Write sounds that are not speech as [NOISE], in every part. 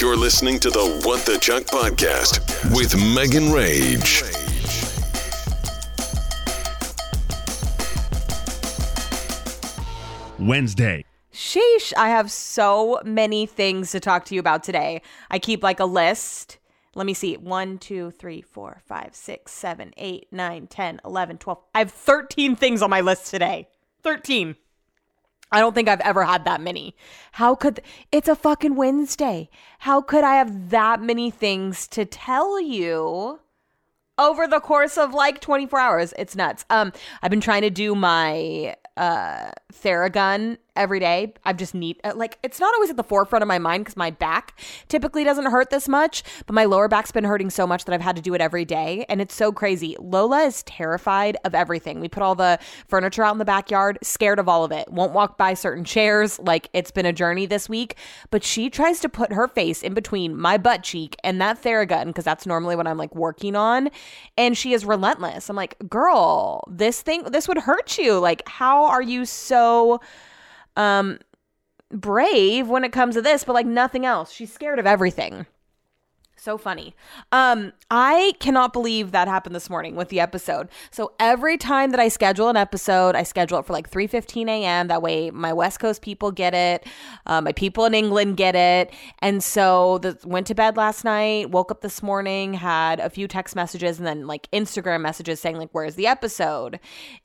You're listening to the What the Chuck podcast with Megan Rage. Wednesday. Sheesh, I have so many things to talk to you about today. I keep like a list. Let me see. 1, 2, 3, 4, 5, 6, 7, 8, 9, 10, 11, 12. I have 13 things on my list today. 13. I don't think I've ever had that many. How could it's a fucking Wednesday? How could I have that many things to tell you over the course of like 24 hours? It's nuts. Um I've been trying to do my uh Theragun every day. I've just need uh, like it's not always at the forefront of my mind because my back typically doesn't hurt this much, but my lower back's been hurting so much that I've had to do it every day, and it's so crazy. Lola is terrified of everything. We put all the furniture out in the backyard, scared of all of it. Won't walk by certain chairs. Like it's been a journey this week, but she tries to put her face in between my butt cheek and that Theragun because that's normally what I'm like working on, and she is relentless. I'm like, girl, this thing, this would hurt you. Like, how are you so? Um brave when it comes to this, but like nothing else. She's scared of everything. So funny. Um, I cannot believe that happened this morning with the episode. So every time that I schedule an episode, I schedule it for like 3:15 a.m. That way, my West Coast people get it, uh, my people in England get it. And so, the, went to bed last night, woke up this morning, had a few text messages, and then like Instagram messages saying like, "Where's the episode?"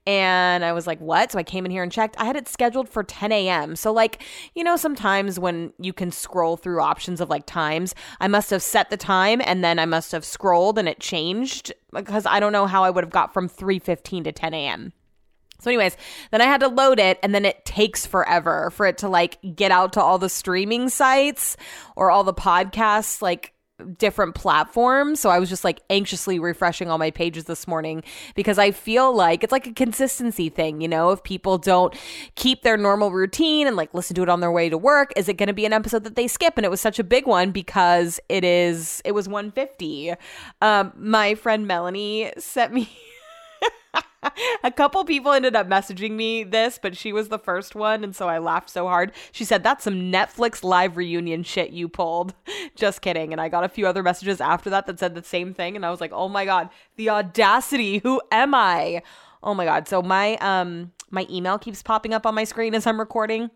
And I was like, "What?" So I came in here and checked. I had it scheduled for 10 a.m. So like, you know, sometimes when you can scroll through options of like times, I must have set the time and then I must have scrolled and it changed because I don't know how I would have got from 3:15 to 10 a.m. So, anyways, then I had to load it, and then it takes forever for it to like get out to all the streaming sites or all the podcasts, like different platforms. So I was just like anxiously refreshing all my pages this morning because I feel like it's like a consistency thing, you know, if people don't keep their normal routine and like listen to it on their way to work, is it going to be an episode that they skip? And it was such a big one because it is it was 150. Um my friend Melanie sent me [LAUGHS] [LAUGHS] a couple people ended up messaging me this, but she was the first one, and so I laughed so hard. She said, That's some Netflix live reunion shit you pulled. [LAUGHS] Just kidding. And I got a few other messages after that that said the same thing, and I was like, Oh my god, the audacity. Who am I? Oh my god. So my um my email keeps popping up on my screen as I'm recording.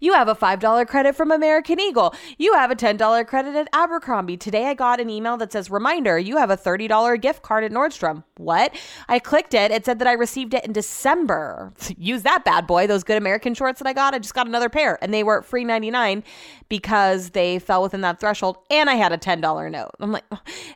You have a $5 credit from American Eagle. You have a $10 credit at Abercrombie. Today I got an email that says, Reminder, you have a $30 gift card at Nordstrom. What? I clicked it. It said that I received it in December. [LAUGHS] Use that bad boy. Those good American shorts that I got. I just got another pair and they were free 99 because they fell within that threshold and I had a $10 note. I'm like,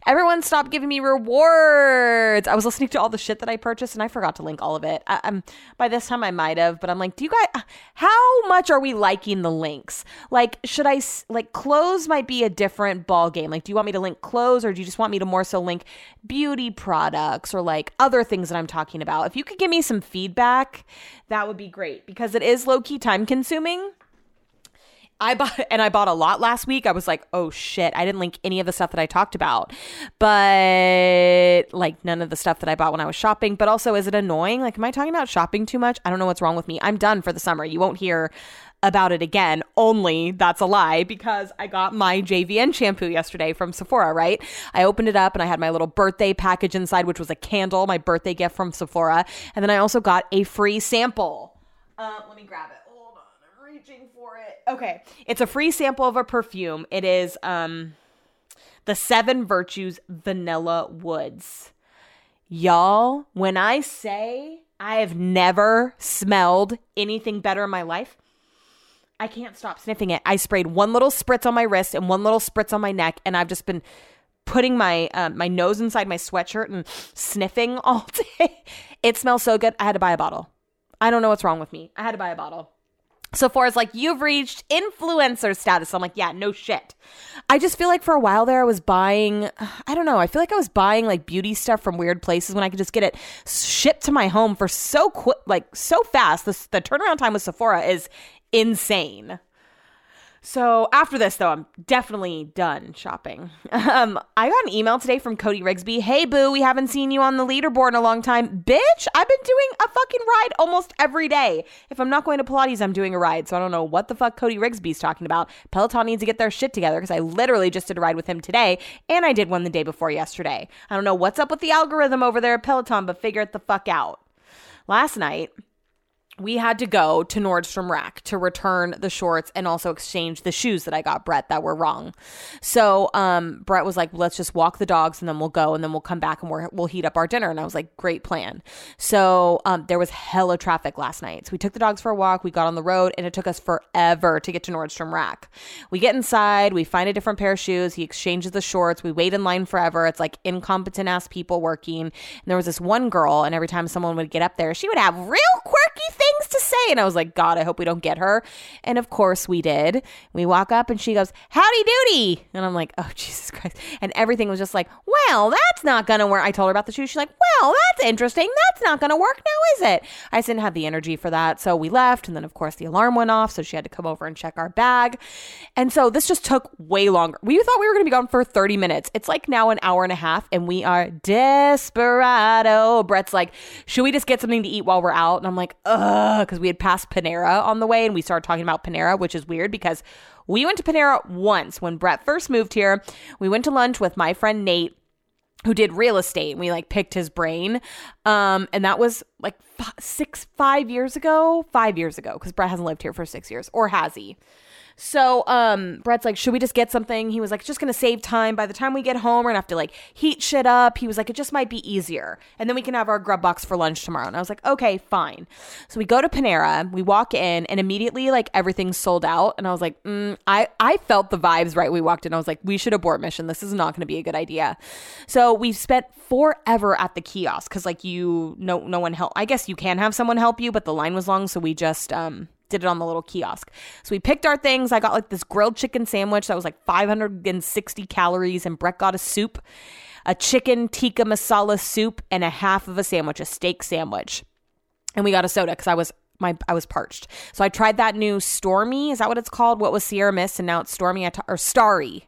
everyone stop giving me rewards. I was listening to all the shit that I purchased and I forgot to link all of it. I, am by this time I might have, but I'm like, do you guys, uh, how much are we liking the links? Like, should I, like, clothes might be a different ball game. Like, do you want me to link clothes or do you just want me to more so link beauty products or like other things that I'm talking about? If you could give me some feedback, that would be great because it is low key time consuming. I bought [LAUGHS] and I bought a lot last week. I was like, "Oh shit, I didn't link any of the stuff that I talked about." But like none of the stuff that I bought when I was shopping, but also is it annoying? Like am I talking about shopping too much? I don't know what's wrong with me. I'm done for the summer. You won't hear about it again. Only that's a lie because I got my JVN shampoo yesterday from Sephora, right? I opened it up and I had my little birthday package inside, which was a candle, my birthday gift from Sephora. And then I also got a free sample. Uh, let me grab it. Hold on. I'm reaching for it. Okay. It's a free sample of a perfume. It is um the Seven Virtues Vanilla Woods. Y'all, when I say I have never smelled anything better in my life, I can't stop sniffing it. I sprayed one little spritz on my wrist and one little spritz on my neck, and I've just been putting my um, my nose inside my sweatshirt and sniffing [LAUGHS] all day. It smells so good. I had to buy a bottle. I don't know what's wrong with me. I had to buy a bottle. So far as like you've reached influencer status, I'm like, yeah, no shit. I just feel like for a while there, I was buying. [SIGHS] I don't know. I feel like I was buying like beauty stuff from weird places when I could just get it shipped to my home for so quick, like so fast. The, the turnaround time with Sephora is insane. So after this, though, I'm definitely done shopping. [LAUGHS] Um, I got an email today from Cody Rigsby. Hey, boo, we haven't seen you on the leaderboard in a long time. Bitch, I've been doing a fucking ride almost every day. If I'm not going to Pilates, I'm doing a ride. So I don't know what the fuck Cody Rigsby's talking about. Peloton needs to get their shit together because I literally just did a ride with him today and I did one the day before yesterday. I don't know what's up with the algorithm over there at Peloton, but figure it the fuck out. Last night, we had to go to Nordstrom Rack to return the shorts and also exchange the shoes that I got Brett that were wrong. So um, Brett was like, let's just walk the dogs and then we'll go and then we'll come back and we will heat up our dinner. And I was like, great plan. So um, there was hella traffic last night. So we took the dogs for a walk. We got on the road and it took us forever to get to Nordstrom Rack. We get inside, we find a different pair of shoes. He exchanges the shorts. We wait in line forever. It's like incompetent ass people working. And there was this one girl, and every time someone would get up there, she would have real quirky things things to say. And I was like, God, I hope we don't get her. And of course we did. We walk up and she goes, Howdy doody. And I'm like, Oh, [LAUGHS] Jesus Christ. And everything was just like, Well, that's not going to work. I told her about the shoes. She's like, Well, that's interesting. That's not going to work now, is it? I didn't have the energy for that. So we left. And then, of course, the alarm went off. So she had to come over and check our bag. And so this just took way longer. We thought we were going to be gone for 30 minutes. It's like now an hour and a half. And we are desperado. Brett's like, Should we just get something to eat while we're out? And I'm like, Ugh because we had passed Panera on the way and we started talking about Panera, which is weird because we went to Panera once when Brett first moved here. We went to lunch with my friend Nate who did real estate and we like picked his brain. Um and that was like f- six five years ago? Five years ago because brett hasn't lived here for six years or has he so um Brett's like, should we just get something? He was like, just gonna save time. By the time we get home, we're gonna have to like heat shit up. He was like, it just might be easier. And then we can have our grub box for lunch tomorrow. And I was like, okay, fine. So we go to Panera, we walk in, and immediately like everything's sold out. And I was like, mm, I I felt the vibes right. We walked in. I was like, we should abort mission. This is not gonna be a good idea. So we spent forever at the kiosk because like you no no one help. I guess you can have someone help you, but the line was long, so we just um did it on the little kiosk. So we picked our things. I got like this grilled chicken sandwich that was like 560 calories, and Brett got a soup, a chicken tikka masala soup, and a half of a sandwich, a steak sandwich. And we got a soda because I was my I was parched. So I tried that new Stormy. Is that what it's called? What was Sierra Mist and now it's Stormy or Starry.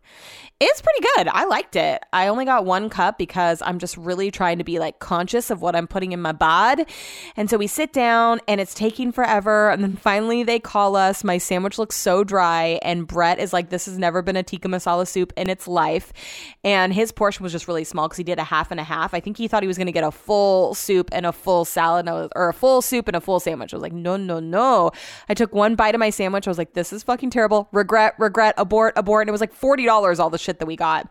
It's pretty good. I liked it. I only got one cup because I'm just really trying to be like conscious of what I'm putting in my bod. And so we sit down and it's taking forever. And then finally they call us. My sandwich looks so dry. And Brett is like, this has never been a tikka masala soup in its life. And his portion was just really small because he did a half and a half. I think he thought he was going to get a full soup and a full salad or a full soup and a full sandwich. I was like, no, no, no. I took one bite of my sandwich. I was like, this is fucking terrible. Regret, regret, abort, abort. And it was like $40 all the shit that we got.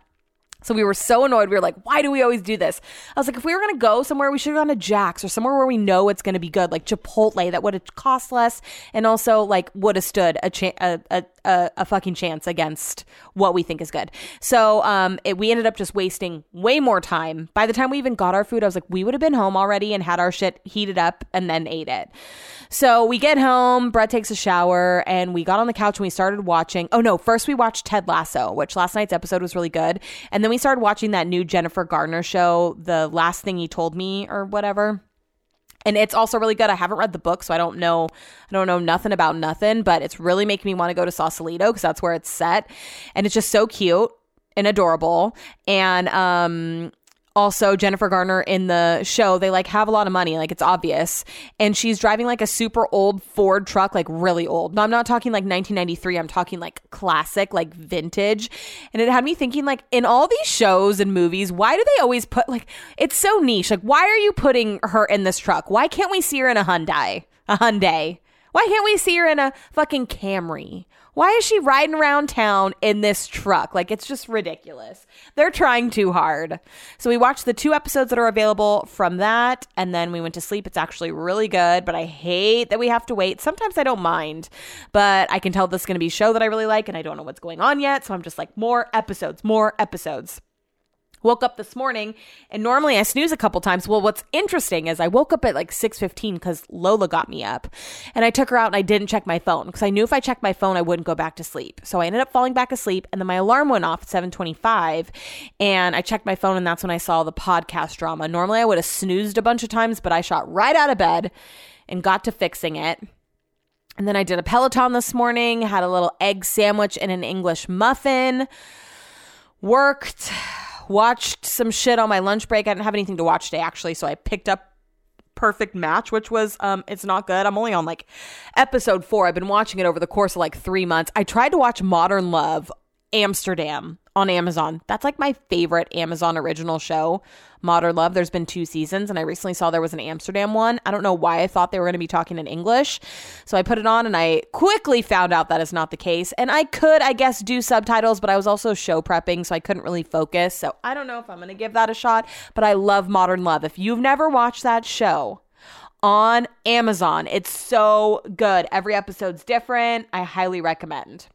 So we were so annoyed. We were like, why do we always do this? I was like, if we were going to go somewhere, we should have gone to Jack's or somewhere where we know it's going to be good, like Chipotle, that would have cost less and also like would have stood a, cha- a, a, a, a, fucking chance against what we think is good. So um, it, we ended up just wasting way more time. By the time we even got our food, I was like, we would have been home already and had our shit heated up and then ate it. So we get home, Brett takes a shower, and we got on the couch and we started watching. Oh no, first we watched Ted Lasso, which last night's episode was really good. And then we started watching that new Jennifer Garner show, The Last Thing He Told Me, or whatever and it's also really good. I haven't read the book, so I don't know. I don't know nothing about nothing, but it's really making me want to go to Sausalito because that's where it's set, and it's just so cute and adorable. And um, also Jennifer Garner in the show, they like have a lot of money, like it's obvious. And she's driving like a super old Ford truck, like really old. No, I'm not talking like 1993, I'm talking like classic, like vintage. And it had me thinking, like, in all these shows and movies, why do they always put like it's so niche? Like, why are you putting her in this truck? Why can't we see her in a Hyundai? A Hyundai. Why can't we see her in a fucking Camry? Why is she riding around town in this truck? Like, it's just ridiculous. They're trying too hard. So, we watched the two episodes that are available from that, and then we went to sleep. It's actually really good, but I hate that we have to wait. Sometimes I don't mind, but I can tell this is going to be a show that I really like, and I don't know what's going on yet. So, I'm just like, more episodes, more episodes woke up this morning and normally I snooze a couple times. Well, what's interesting is I woke up at like 6:15 cuz Lola got me up. And I took her out and I didn't check my phone because I knew if I checked my phone I wouldn't go back to sleep. So I ended up falling back asleep and then my alarm went off at 7:25 and I checked my phone and that's when I saw the podcast drama. Normally I would have snoozed a bunch of times, but I shot right out of bed and got to fixing it And then I did a Peloton this morning, had a little egg sandwich and an English muffin, worked, watched some shit on my lunch break. I didn't have anything to watch today, actually. So I picked up perfect match which was um it's not good i'm only on like episode four i've been watching it over the course of like three months i tried to watch modern love amsterdam on Amazon. That's like my favorite Amazon original show, Modern Love. There's been two seasons, and I recently saw there was an Amsterdam one. I don't know why I thought they were going to be talking in English. So I put it on, and I quickly found out that is not the case. And I could, I guess, do subtitles, but I was also show prepping, so I couldn't really focus. So I don't know if I'm going to give that a shot, but I love Modern Love. If you've never watched that show, on Amazon. It's so good. Every episode's different. I highly recommend.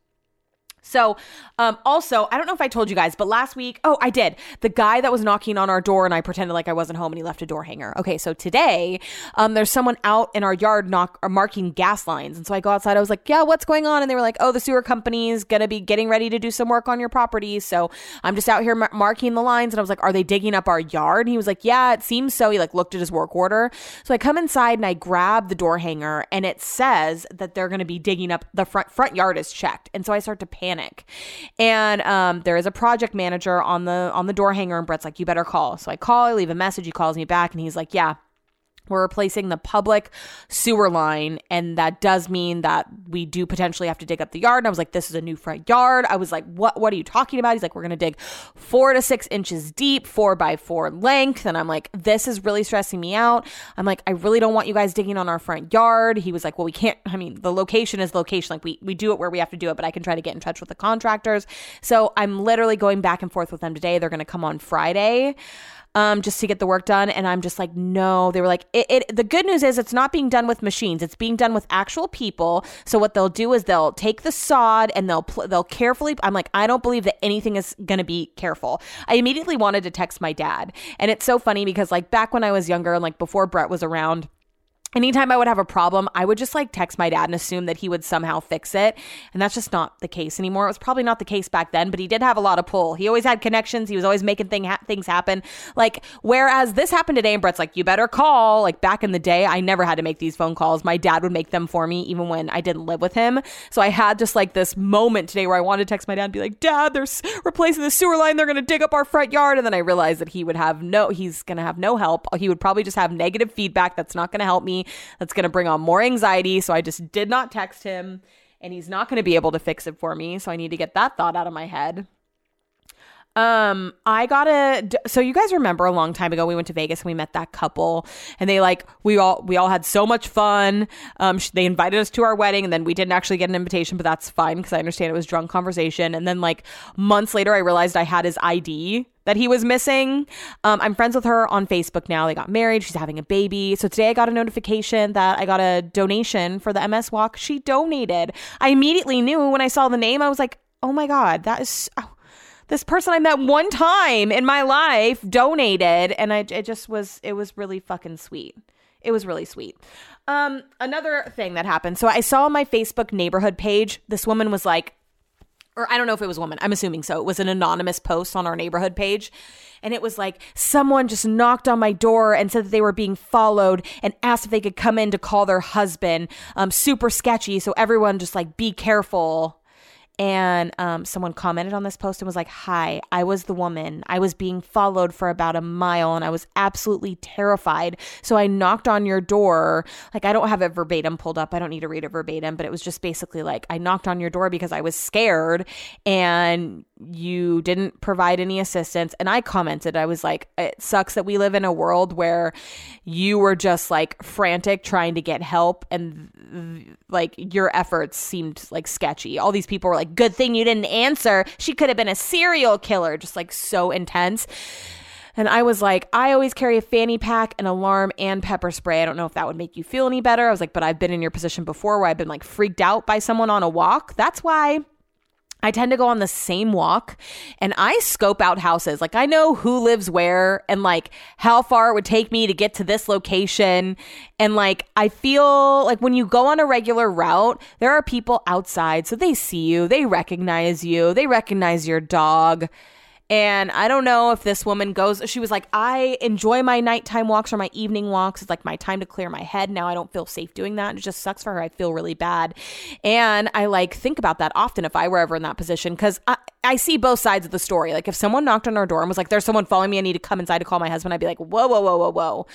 So, um, also, I don't know if I told you guys, but last week, oh, I did. The guy that was knocking on our door and I pretended like I wasn't home and he left a door hanger. Okay, so today, um, there's someone out in our yard knock or marking gas lines. And so I go outside. I was like, yeah, what's going on? And they were like, oh, the sewer company's to be getting ready to do some work on your property. So I'm just out here mar- marking the lines. And I was like, are they digging up our yard? And he was like, yeah, it seems so. He like looked at his work order. So I come inside and I grab the door hanger and it says that they're to be digging up the front front yard is checked. And so I start to panic And um, there is a project manager on the on the door hanger, and Brett's like, "You better call." So I call, I leave a message. He calls me back, and he's like, "Yeah." We're replacing the public sewer line, and that does mean that we do potentially have to dig up the yard. And I was like, "This is a new front yard." I was like, "What? What are you talking about?" He's like, "We're gonna dig four to six inches deep, four by four length." And I'm like, "This is really stressing me out." I'm like, "I really don't want you guys digging on our front yard." He was like, "Well, we can't. I mean, the location is location. Like we we do it where we have to do it, but I can try to get in touch with the contractors." So I'm literally going back and forth with them today. They're gonna come on Friday um, just to get the work done. And I'm just like, no. They were like, it, it, the good news is it's not being done with machines. It's being done with actual people. So what they'll do is they'll take the sod and they'll pl- they'll carefully. I'm like, I don't believe that anything is gonna be careful. I immediately wanted to text my dad, and it's so funny because like back when I was younger and like before Brett was around anytime I would have a problem, I would just like text my dad and assume that he would somehow fix it. And that's just not the case anymore. It was probably not the case back then, but he did have a lot of pull. He always had connections. He was always making thing ha- things happen. Like, whereas this happened today, and Brett's like, you better call. Like, back in the day, I never had to make these phone calls. My dad would make them for me, even when I didn't live with him. So I had just like this moment today where I wanted to text my dad and be like, Dad, they're replacing the sewer line. They're going to dig up our front yard. And then I realized that he would have no, he's going to have no help. He would probably just have negative feedback that's not going to help me that's going to bring on more anxiety. So I just did not text him and he's not going to be able to fix it for me. So I need to get that thought out of my head. Um, I got a. So you guys remember a long time ago we went to Vegas and we met that couple, and they like we all we all had so much fun. Um, they invited us to our wedding, and then we didn't actually get an invitation, but that's fine because I understand it was drunk conversation. And then like months later, I realized I had his ID that he was missing. Um, I'm friends with her on Facebook now. They got married. She's having a baby. So today I got a notification that I got a donation for the MS Walk. She donated. I immediately knew when I saw the name. I was like, oh my god, that is. Oh this person I met one time in my life donated, and I it just was it was really fucking sweet. It was really sweet. Um, another thing that happened. So I saw on my Facebook neighborhood page, this woman was like, or I don't know if it was a woman. I'm assuming so. It was an anonymous post on our neighborhood page. And it was like someone just knocked on my door and said that they were being followed and asked if they could come in to call their husband. Um, super sketchy. So everyone just like be careful and um, someone commented on this post and was like, Hi, I was the woman. I was being followed for about a mile and I was absolutely terrified. So I knocked on your door. Like, I don't have it verbatim pulled up. I don't need to read it verbatim, but it was just basically like, I knocked on your door because I was scared and you didn't provide any assistance. And I commented, I was like, It sucks that we live in a world where you were just like frantic trying to get help and like your efforts seemed like sketchy. All these people were like, good thing you didn't answer. She could have been a serial killer, just like so intense. And I was like, I always carry a fanny pack, an alarm, and pepper spray. I don't know if that would make you feel any better. I was like, but I've been in your position before where I've been like freaked out by someone on a walk. That's why I tend to go on the same walk and I scope out houses. Like I know who lives where and like how far it would take me to get to this location. And like I feel like when you go on a regular route, there are people outside. So they see you, they recognize you, they recognize your dog. And I don't know if this woman goes, she was like, I enjoy my nighttime walks or my evening walks. It's like my time to clear my head. Now I don't feel safe doing that. It just sucks for her. I feel really bad. And I like think about that often if I were ever in that position because I, I see both sides of the story. Like if someone knocked on our door and was like, there's someone following me, I need to come inside to call my husband, I'd be like, whoa, whoa, whoa, whoa, whoa.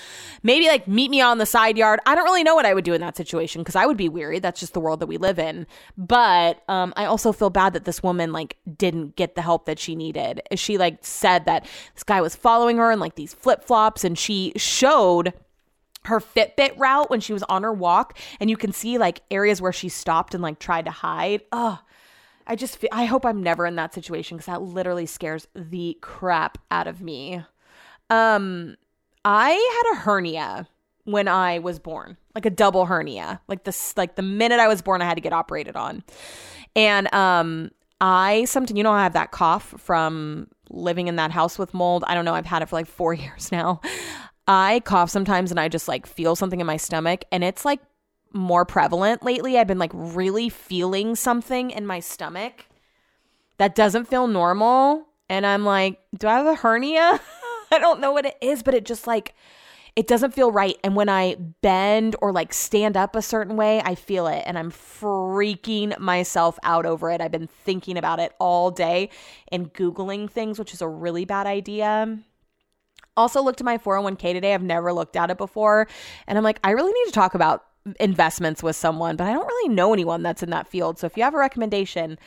Maybe like meet me on the side yard. I don't really know what I would do in that situation because I would be weary. That's just the world that we live in. But um, I also feel bad that this woman like didn't get the help that she needed. She like said that this guy was following her in like these flip flops and she showed her Fitbit route when she was on her walk and you can see like areas where she stopped and like tried to hide. Oh, I just feel, I hope I'm never in that situation cuz that literally scares the crap out of me. Um I had a hernia when I was born, like a double hernia. Like this like the minute I was born I had to get operated on. And um I something you know I have that cough from living in that house with mold. I don't know, I've had it for like 4 [LAUGHS] years now. I cough sometimes and I just like feel something in my stomach and it's like more prevalent lately. I've been like really feeling something in my stomach that doesn't feel normal and I'm like, do I have a hernia? [LAUGHS] I don't know what it is, but it just like it doesn't feel right. And when I bend or like stand up a certain way, I feel it and I'm freaking myself out over it. I've been thinking about it all day and Googling things, which is a really bad idea. Also, looked at my 401k today. I've never looked at it before. And I'm like, I really need to talk about investments with someone, but I don't really know anyone that's in that field. So if you have a recommendation,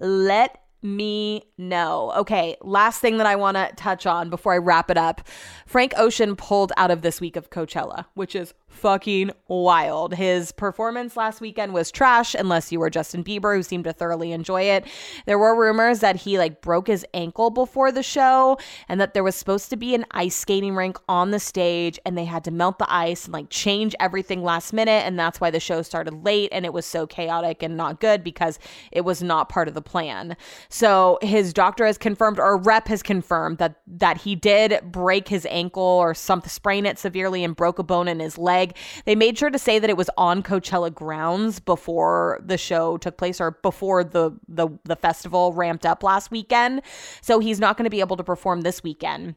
let me know. Okay, last thing that I want to touch on before I wrap it up. Frank Ocean pulled out of this week of Coachella, which is fucking wild. His performance last weekend was trash, unless you were Justin Bieber, who seemed to thoroughly enjoy it. There were rumors that he like broke his ankle before the show, and that there was supposed to be an ice skating rink on the stage, and they had to melt the ice and like change everything last minute, and that's why the show started late and it was so chaotic and not good because it was not part of the plan. So his doctor has confirmed, or rep has confirmed that that he did break his ankle or something, sprain it severely, and broke a bone in his leg they made sure to say that it was on Coachella grounds before the show took place or before the the, the festival ramped up last weekend. So he's not going to be able to perform this weekend.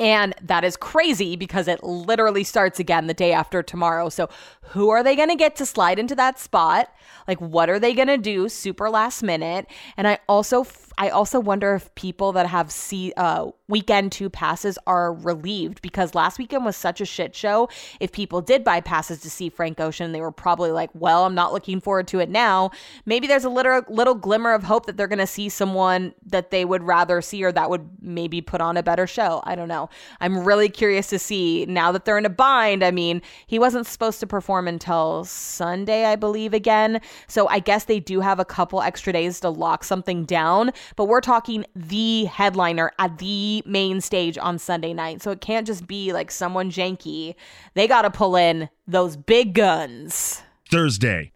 And that is crazy because it literally starts again the day after tomorrow. So, who are they going to get to slide into that spot? Like, what are they going to do super last minute? And I also I also wonder if people that have see uh, weekend two passes are relieved because last weekend was such a shit show. If people did buy passes to see Frank Ocean, they were probably like, "Well, I'm not looking forward to it now." Maybe there's a little little glimmer of hope that they're going to see someone that they would rather see or that would maybe put on a better show. I don't know. I'm really curious to see now that they're in a bind. I mean, he wasn't supposed to perform until Sunday, I believe, again. So I guess they do have a couple extra days to lock something down but we're talking the headliner at the main stage on Sunday night. So it can't just be like someone janky. They got to pull in those big guns. Thursday.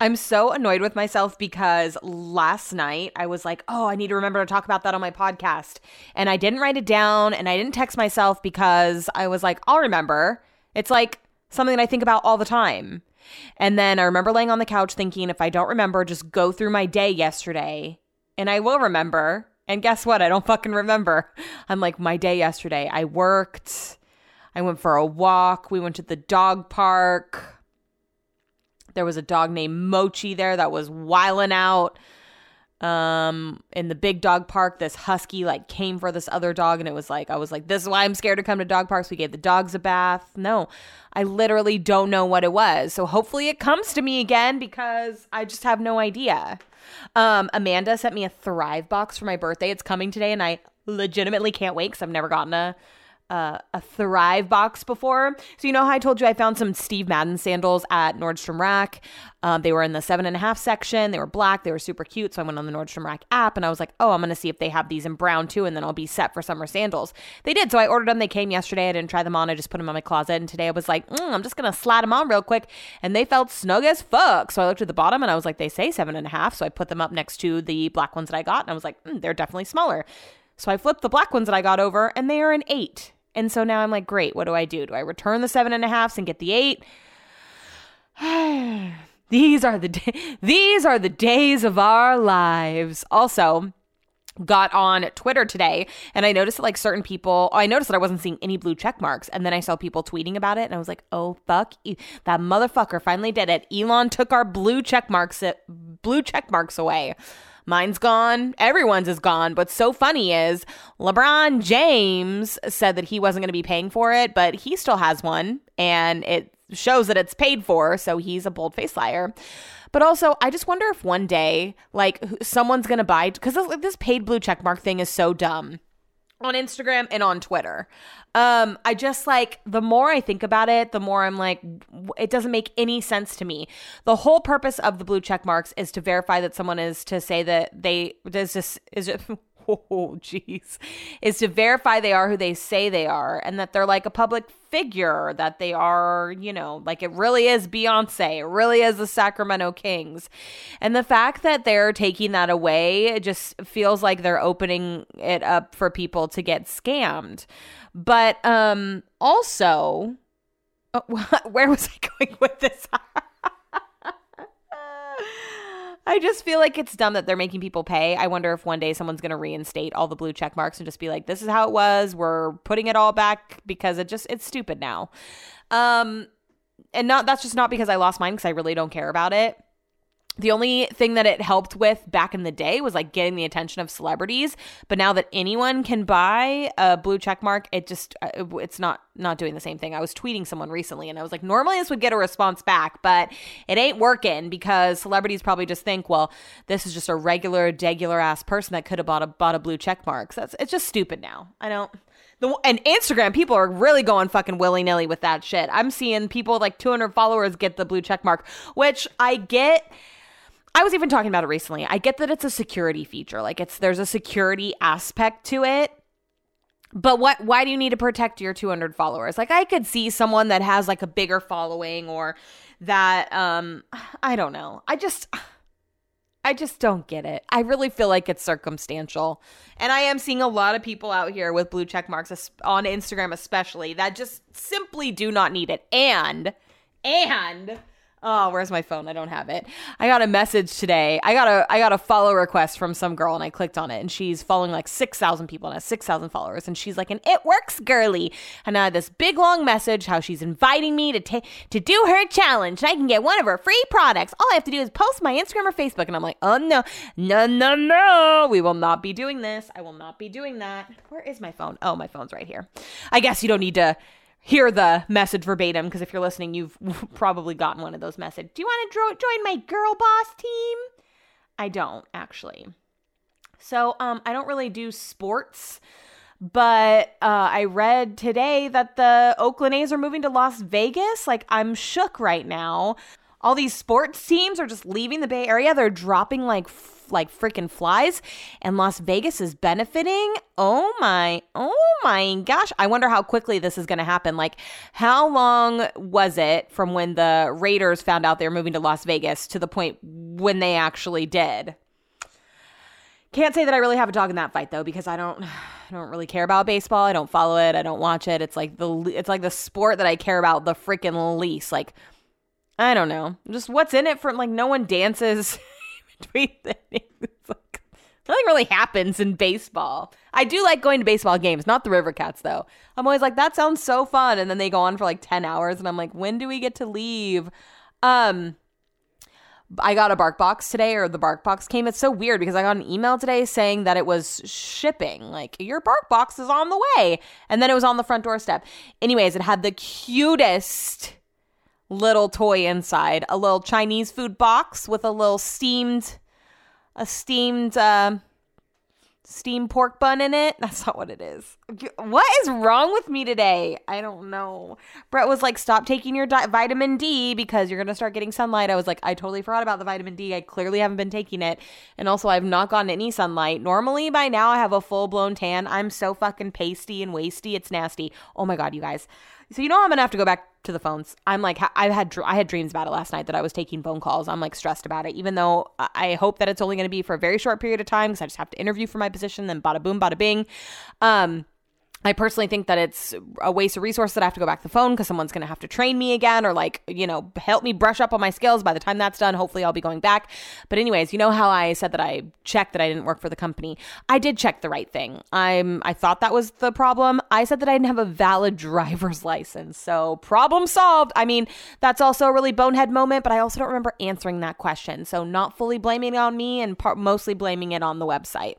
I'm so annoyed with myself because last night I was like, oh, I need to remember to talk about that on my podcast. And I didn't write it down and I didn't text myself because I was like, I'll remember. It's like something that I think about all the time. And then I remember laying on the couch thinking, if I don't remember, just go through my day yesterday and I will remember. And guess what? I don't fucking remember. I'm like, my day yesterday, I worked. I went for a walk. We went to the dog park. There was a dog named Mochi there that was wiling out. Um, in the big dog park, this husky like came for this other dog, and it was like, I was like, this is why I'm scared to come to dog parks. We gave the dogs a bath. No, I literally don't know what it was. So hopefully it comes to me again because I just have no idea. Um, Amanda sent me a Thrive box for my birthday. It's coming today, and I legitimately can't wait because I've never gotten a a Thrive box before. So you know how I told you I found some Steve Madden sandals at Nordstrom Rack. Um, they were in the seven and a half section. They were black. They were super cute. So I went on the Nordstrom Rack app and I was like, oh, I'm gonna see if they have these in brown too, and then I'll be set for summer sandals. They did. So I ordered them. They came yesterday. I didn't try them on. I just put them in my closet. And today I was like, mm, I'm just gonna slide them on real quick, and they felt snug as fuck. So I looked at the bottom and I was like, they say seven and a half. So I put them up next to the black ones that I got, and I was like, mm, they're definitely smaller. So I flipped the black ones that I got over, and they are an eight. And so now I'm like, great, what do I do? Do I return the seven and a halfs and get the eight? [SIGHS] these are the da- these are the days of our lives. Also, got on Twitter today and I noticed that like certain people, I noticed that I wasn't seeing any blue check marks. And then I saw people tweeting about it and I was like, oh, fuck. That motherfucker finally did it. Elon took our blue check marks, uh, blue check marks away. Mine's gone. Everyone's is gone. What's so funny is LeBron James said that he wasn't going to be paying for it, but he still has one and it shows that it's paid for. So he's a bold faced liar. But also, I just wonder if one day, like, someone's gonna buy because this, this paid blue checkmark thing is so dumb on Instagram and on Twitter. Um, I just like the more I think about it, the more I'm like, it doesn't make any sense to me. The whole purpose of the blue check marks is to verify that someone is to say that they does this is it [LAUGHS] oh jeez. Is to verify they are who they say they are and that they're like a public figure that they are you know like it really is beyonce. It really is the sacramento kings. And the fact that they're taking that away it just feels like they're opening it up for people to get scammed. But um also uh, [LAUGHS] where was i going with this [LAUGHS] I just feel like it's dumb that they're making people pay. I wonder if one day someone's going to reinstate all the blue check marks and just be like, this is how it was. We're putting it all back because it just, it's stupid now. Um, and not, that's just not because I lost mine because I really don't care about it the only thing that it helped with back in the day was like getting the attention of celebrities. But now that anyone can buy a blue check mark it just uh, it's not not doing the same thing. I was tweeting someone recently and i was like normally this would get a response back but it ain't working because celebrities probably just think well this is just a regular degular ass person that could have bought a bought a blue check mark. So it's just stupid now. I don't and Instagram people are really going fucking willy nilly with that shit. I'm seeing people like 200 followers get the blue check mark, which I get I was even talking about it recently. I get that it's a security feature. Like it's there's a security aspect to it. But what why do you need to protect your 200 followers? Like I could see someone that has like a bigger following or that um I don't know. I just I just don't get it. I really feel like it's circumstantial. And I am seeing a lot of people out here with blue check marks on Instagram especially that just simply do not need it. And and Oh, where's my phone? I don't have it. I got a message today. I got a I got a follow request from some girl and I clicked on it and she's following like 6,000 people and has 6,000 followers and she's like an it works girly. And I had this big long message how she's inviting me to take to do her challenge and I can get one of her free products. All I have to do is post my Instagram or Facebook and I'm like, "Oh no. No, no, no. We will not be doing this. I will not be doing that." Where is my phone? Oh, my phone's right here. I guess you don't need to hear the message verbatim because if you're listening, you've [LAUGHS] probably gotten one of those messages. Do you want to dro- join my girl boss team? I don't actually. So um, I don't really do sports, but uh, I read today that the Oakland A's are moving to Las Vegas. Like I'm shook right now. All these sports teams are just leaving the Bay Area. They're dropping like like freaking flies and Las Vegas is benefiting. Oh my, oh my gosh. I wonder how quickly this is going to happen. Like, how long was it from when the Raiders found out they were moving to Las Vegas to the point when they actually did? Can't say that I really have a dog in that fight though, because I don't, I don't really care about baseball. I don't follow it. I don't watch it. It's like the, it's like the sport that I care about the freaking least. Like, I don't know, just what's in it for like no one dances. [LAUGHS] between innings. [LAUGHS] Like, nothing really happens in baseball. I do like going to baseball games, not the River Cats though. I'm always like, that sounds so fun, and then they go on for like ten hours, and I'm like, when do we get to leave? Um, I got a bark box today, or the bark box came. It's so weird because I got an email today saying that it was shipping. Like, your bark box is on the way. And then it was on the front doorstep. Anyways, it had the cutest little toy inside a little Chinese food box with a little steamed, a steamed, uh, steamed pork bun in it. [LAUGHS] That's not what it is. What is wrong with me today? I don't know. Brett was like, stop taking your di- vitamin D because you're going to start getting sunlight. I was like, I totally forgot about the vitamin D. I clearly haven't been taking it. And also, I've not gotten any sunlight. Normally, by now, I have a full blown tan. I'm so fucking pasty and wasty. It's nasty. Oh my God, you guys. So, you know, I'm to have to go back to the phones. I'm like, I had I had dreams about it last night that I was taking phone calls. I'm like stressed about it, even though I hope that it's only to be for a very short period of time because I just have to interview for my position. Then bada boom, bada bing. Um, I personally think that it's a waste of resource that I have to go back to the phone because someone's going to have to train me again or like, you know, help me brush up on my skills. By the time that's done, hopefully I'll be going back. But anyways, you know how I said that I checked that I didn't work for the company. I did check the right thing. I'm I thought that was the problem. I said that I didn't have a valid [LAUGHS] driver's license. So, problem solved. I mean, that's also a really bonehead moment, but I also don't remember answering that question. So, not fully blaming it on me and par- mostly blaming it on the website.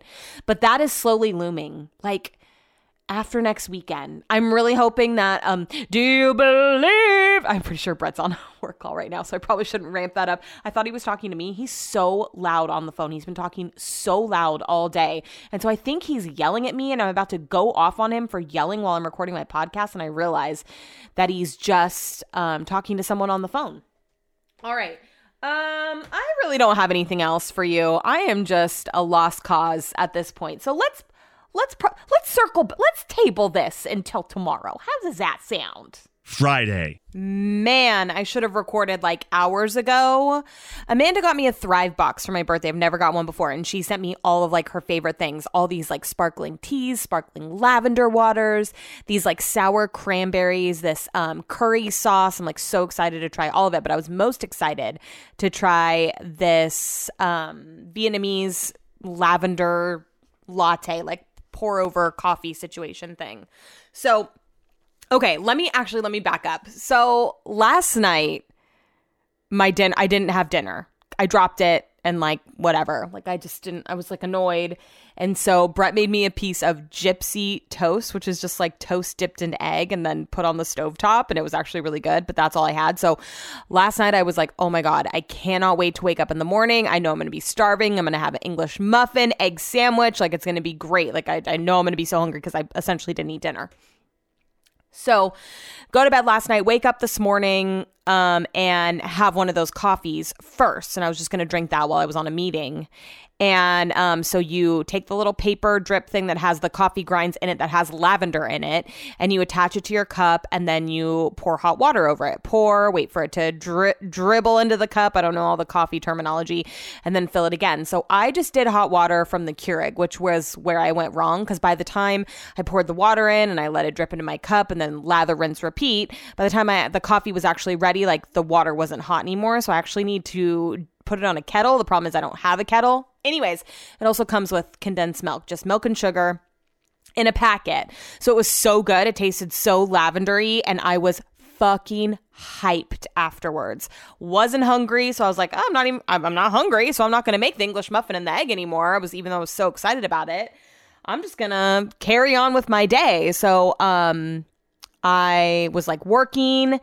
But that is slowly looming. Like after next weekend. I'm really hoping that um do you believe I'm pretty sure Brett's on a [LAUGHS] work call right now, so I probably shouldn't ramp that up. I thought he was talking to me. He's so loud on the phone. He's been talking so loud all day. And so I think he's yelling at me and I'm about to go off on him for yelling while I'm recording my podcast and I realize that he's just um talking to someone on the phone. All right. Um, I really don't have anything else for you. I am just a lost cause at this point. So let's let's pro- let's circle let's table this until tomorrow. How does that sound? Friday. Man, I should have recorded like hours ago. Amanda got me a Thrive box for my birthday. I've never got one before. And she sent me all of like her favorite things all these like sparkling teas, sparkling lavender waters, these like sour cranberries, this um, curry sauce. I'm like so excited to try all of it. But I was most excited to try this um, Vietnamese lavender latte, like pour over coffee situation thing. So, okay, let me actually let me back up. So, last night my din I didn't have dinner. I dropped it and like whatever. Like I just didn't I was like annoyed. And so Brett made me a piece of gypsy toast, which is just like toast dipped in egg and then put on the stove top, and it was actually really good, but that's all I had. So last night I was like, "Oh my god, I cannot wait to wake up in the morning. I know I'm going to be starving. I'm going to have an English muffin, egg sandwich, like it's going to be great. Like I I know I'm going to be so hungry because I essentially didn't eat dinner." So, go to bed last night, wake up this morning, um, and have one of those coffees first. And I was just going to drink that while I was on a meeting. And um, so you take the little paper drip thing that has the coffee grinds in it that has lavender in it, and you attach it to your cup, and then you pour hot water over it. Pour, wait for it to dri- dribble into the cup. I don't know all the coffee terminology, and then fill it again. So I just did hot water from the Keurig, which was where I went wrong because by the time I poured the water in and I let it drip into my cup, and then lather, rinse, repeat, by the time I the coffee was actually ready, like the water wasn't hot anymore. So I actually need to put it on a kettle. The problem is I don't have a kettle. Anyways, it also comes with condensed milk, just milk and sugar in a packet. So it was so good. It tasted so lavendery and I was fucking hyped afterwards. Wasn't hungry, so I was like, oh, I'm not even I'm, I'm not hungry, so I'm not going to make the English muffin and the egg anymore. I was even though I was so excited about it. I'm just going to carry on with my day. So um I was like working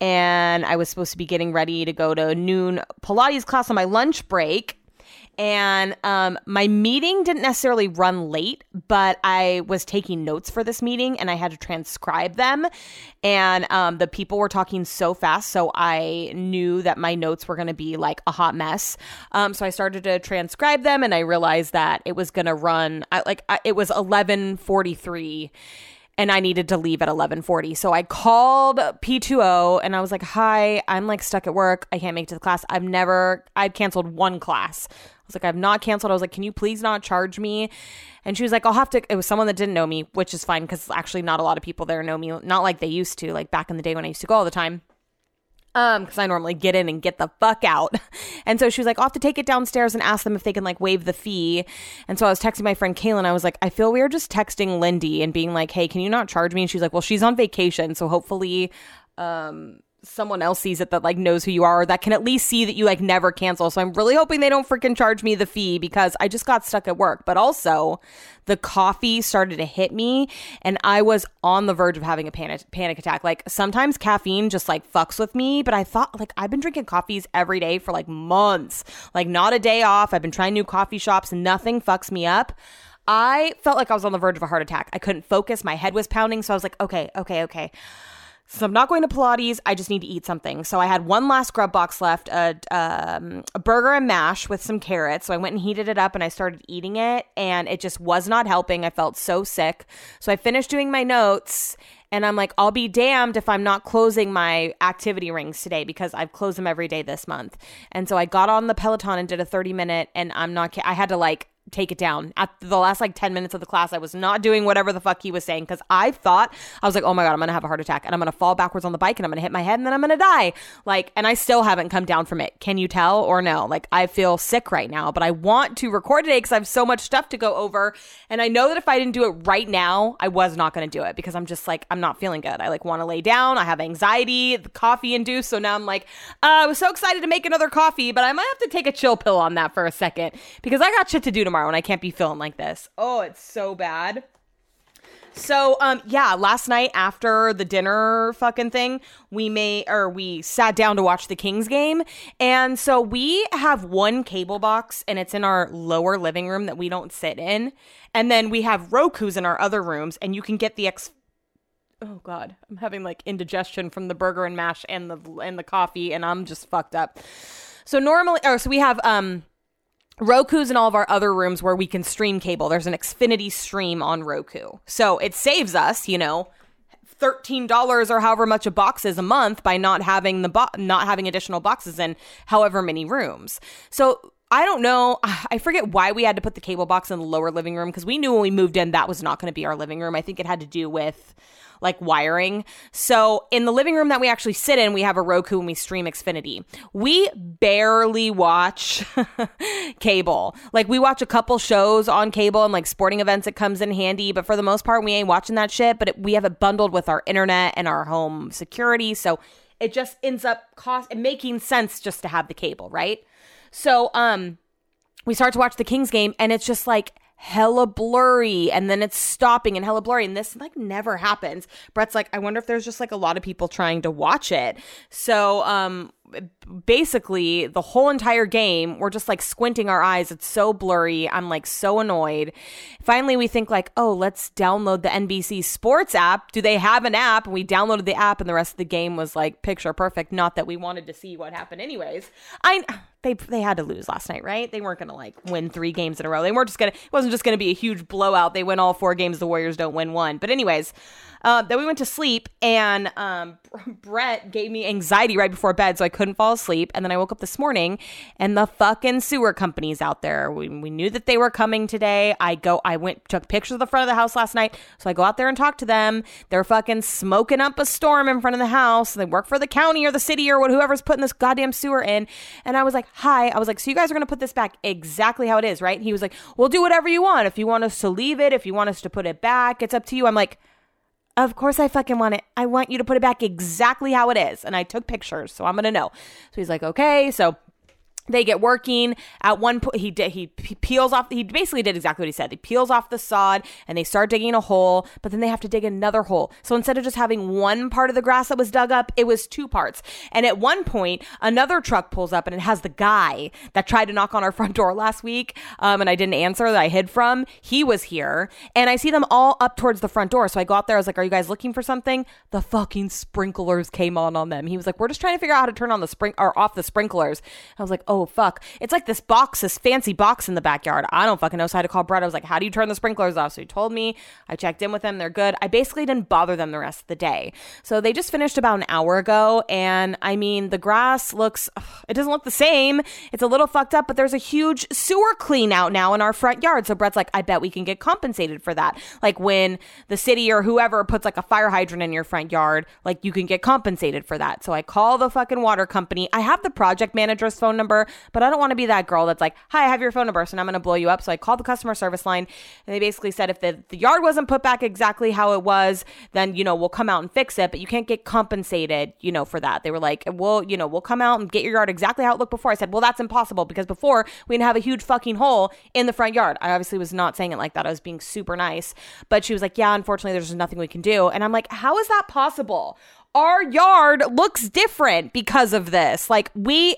and I was supposed to be getting ready to go to noon Pilates class on my lunch break. And um, my meeting didn't necessarily run late, but I was taking notes for this meeting and I had to transcribe them. And um, the people were talking so fast, so I knew that my notes were going to be like a hot mess. Um, so I started to transcribe them, and I realized that it was going to run. I, like I, it was eleven forty three and I needed to leave at 11:40. So I called P2O and I was like, "Hi, I'm like stuck at work. I can't make it to the class. I've never I've canceled one class." I was like, "I've not canceled." I was like, "Can you please not charge me?" And she was like, "I'll have to." It was someone that didn't know me, which is fine because actually not a lot of people there know me, not like they used to, like back in the day when I used to go all the time um because i normally get in and get the fuck out. [LAUGHS] And so she was like i'll have to take it downstairs and ask them if they can like waive the fee. And so i was texting my friend kaylin. I was like i feel weird just texting lindy and being like hey can you not charge me and she's like well she's on vacation so hopefully um someone else sees it that like knows who you are or that can at least see that you like never cancel. So I'm really hoping they don't freaking charge me the fee because I just got stuck at work. But also the coffee started to hit me and I was on the verge of having a panic panic attack. Like sometimes caffeine just like fucks with me, but I thought like I've been drinking coffees every day for like months. Like not a day off. I've been trying new coffee shops, nothing fucks me up. I felt like I was on the verge of a heart attack. I couldn't focus. My head was pounding. So I was like, okay, okay, okay. So I'm not going to Pilates. I just need to eat something. So I had one last grub box left, a, um, a burger and mash with some carrots. So I went and heated it up and I started eating it, and it just was not helping. I felt so sick. So I finished doing my notes, and I'm like, I'll be damned if I'm not closing my activity rings today because I've closed them every day this month. And so I got on the Peloton and did a 30 minute, and I'm not. I had to like take it down. At the last like 10 minutes of the class, I was not doing whatever the fuck he was saying because I thought, I was like, oh my God, I'm going to have a heart attack and I'm going to fall backwards on the bike and I'm going to hit my head and then I'm going to die. Like, and I still haven't come down from it. Can you tell or no? Like, I feel sick right now, but I want to record today because I have so much stuff to go over. And I know that if I didn't do it right now, I was not going to do it because I'm just like, I'm not feeling good. I like want to lay down. I have anxiety, the coffee induced. So now I'm like, uh, I was so excited to make another coffee, but I might have to take a chill pill on that for a second because I got shit to do tomorrow and I can't be feeling like this. Oh, it's so bad. So, um, yeah, last night after the dinner fucking thing, we may or we sat down to watch the Kings game, and so we have one cable box, and it's in our lower living room that we don't sit in, and then we have Roku's in our other rooms, and you can get the X. Oh God, I'm having like indigestion from the burger and mash and the and the coffee, and I'm just fucked up. So normally, or so we have um Roku's in all of our other rooms where we can stream cable. There's an Xfinity stream on Roku. So it saves us, you know, $13 or however much a box is a month by not having the bo- not having additional boxes in however many rooms. So I don't know. [SIGHS] I forget why we had to put the cable box in the lower living room because we knew when we moved in that was not going to be our living room. I think it had to do with like wiring. So in the living room that we actually sit in, we have a Roku and we stream Xfinity. We barely watch [LAUGHS] cable. Like we watch a couple shows on cable and like sporting events, it comes in handy. But for the most part, we ain't watching that shit. But it, we have it bundled with our internet and our home security. So it just ends up cost making sense just to have the cable, right? So um we start to watch the Kings game and it's just like hella blurry and then it's stopping and hella blurry and this like never happens. Brett's like i wonder if there's just like a lot of people trying to watch it. So um basically the whole entire game we're just like squinting our eyes. It's so blurry. I'm like so annoyed. Finally we think like oh let's download the nbc sports app. Do they have an app? And we downloaded the app and the rest of the game was like picture perfect. Not that we wanted to see what happened anyways. I they they had to lose last night, right? They weren't going to like win three games in a row. They weren't just going to. It wasn't just going to be a huge blowout. They win all four games. The Warriors don't win one. But anyways, uh, then we went to sleep, and um, Brett gave me anxiety right before bed, so I couldn't fall asleep. And then I woke up this morning, and the fucking sewer company's out there. We, we knew that they were coming today. I go, I went took pictures of the front of the house last night, so I go out there and talk to them. They're fucking smoking up a storm in front of the house. They work for the county or the city or whoever's putting this goddamn sewer in. And I was like, hi. I was like, so you guys are gonna put this back exactly how it is, right? He was like, we'll do whatever you want. If you want us to leave it, if you want us to put it back, it's up to you. I'm like of course I fucking want it. I want you to put it back exactly how it is. And I took pictures, so I'm going to know. So he's like, okay. So they get working. At one point he did he, he peels off he basically did exactly what he said. He peels off the sod and they start digging a hole but then they have to dig another hole. So instead of just having one part of the grass that was dug up it was two parts. And at one point another truck pulls up and it has the guy that tried to knock on our [LAUGHS] front door last week um, and i didn't answer that i hid from. He was here and i see them all up towards the front door. So i go out there i was like are you guys looking for something? The fucking sprinklers came on on them. He was like we're just trying to figure out how to turn on the spring or off the sprinklers. I was like oh oh fuck. It's like this box, this fancy box in the backyard. I don't fucking know. So I had to call Brett. I was like, how do you turn the sprinklers off? So he told me. I checked in with them. They're good. I basically didn't bother them the rest of the day. So they just finished about an hour ago. And I mean, the grass looks, it doesn't look the same. It's a little fucked up, but there's a huge sewer clean out now in our front yard. So Brett's like, I bet we can get compensated for that. Like when the city or whoever puts like a fire hydrant in your front yard, like you can get compensated for that. So I call the fucking water company. I have the project manager's phone number but I don't want to be that girl that's like, hi, I have your phone number, so I'm going to blow you up. So I called the customer service line and they basically said if the, the yard wasn't put back exactly how it was, then, you know, we'll come out and fix it, but you can't get compensated, you know, for that. They were like, well, you know, we'll come out and get your yard exactly how it looked before. I said, well, that's impossible because before we didn't have a huge fucking hole in the front yard. I obviously was not saying it like that. I was being super nice. But she was like, yeah, unfortunately, there's nothing we can do. And I'm like, how is that possible? Our yard looks different because of this. Like, we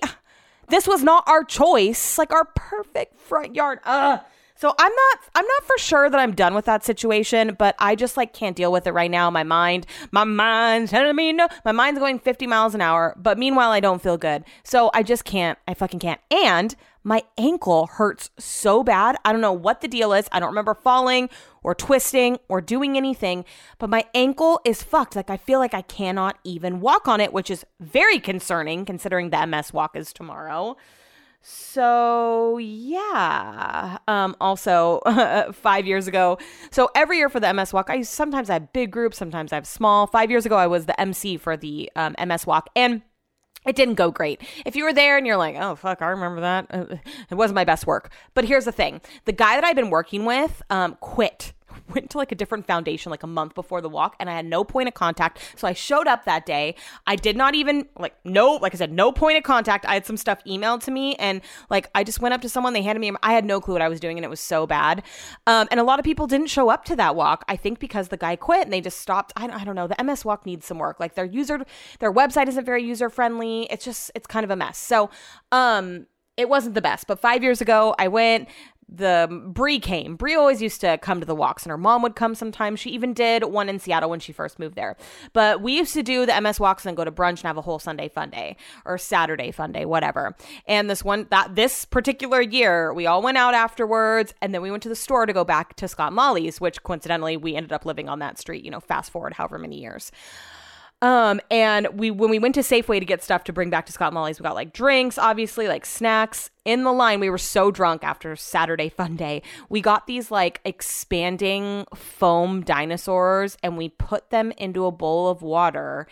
this was not our choice, like our perfect front yard. Ugh. So I'm not I'm not for sure that I'm done with that situation, but I just like can't deal with it right now. My mind, my mind's telling me no. My mind's going 50 miles an hour, but meanwhile I don't feel good. So I just can't. I fucking can't. And my ankle hurts so bad. I don't know what the deal is. I don't remember falling or twisting or doing anything, but my ankle is fucked. Like I feel like I cannot even walk on it, which is very concerning considering the MS walk is tomorrow. So yeah. Um, also, [LAUGHS] five years ago. So every year for the MS Walk, I sometimes I have big groups, sometimes I have small. Five years ago, I was the MC for the um, MS Walk, and it didn't go great. If you were there and you're like, oh, fuck, I remember that, it wasn't my best work. But here's the thing the guy that I've been working with um, quit went to like a different foundation like a month before the walk and I had no point of contact. So I showed up that day. I did not even like no like I said no point of contact. I had some stuff emailed to me and like I just went up to someone they handed me I had no clue what I was doing and it was so bad. Um, and a lot of people didn't show up to that walk. I think because the guy quit and they just stopped. I don't, I don't know. The MS walk needs some work. Like their user their website isn't very user friendly. It's just it's kind of a mess. So um it wasn't the best. But five years ago, I went the Brie came. Brie always used to come to the walks, and her mom would come sometimes. She even did one in Seattle when she first moved there. But we used to do the MS walks and go to brunch and have a whole Sunday fun day or Saturday fun day, whatever. And this one that this particular year, we all went out afterwards, and then we went to the store to go back to Scott Molly's, which coincidentally we ended up living on that street. You know, fast forward however many years. Um, and we when we went to Safeway to get stuff to bring back to Scott Molly's, we got like drinks, obviously, like snacks. In the line, we were so drunk after Saturday fun day. We got these like expanding foam dinosaurs and we put them into a bowl of water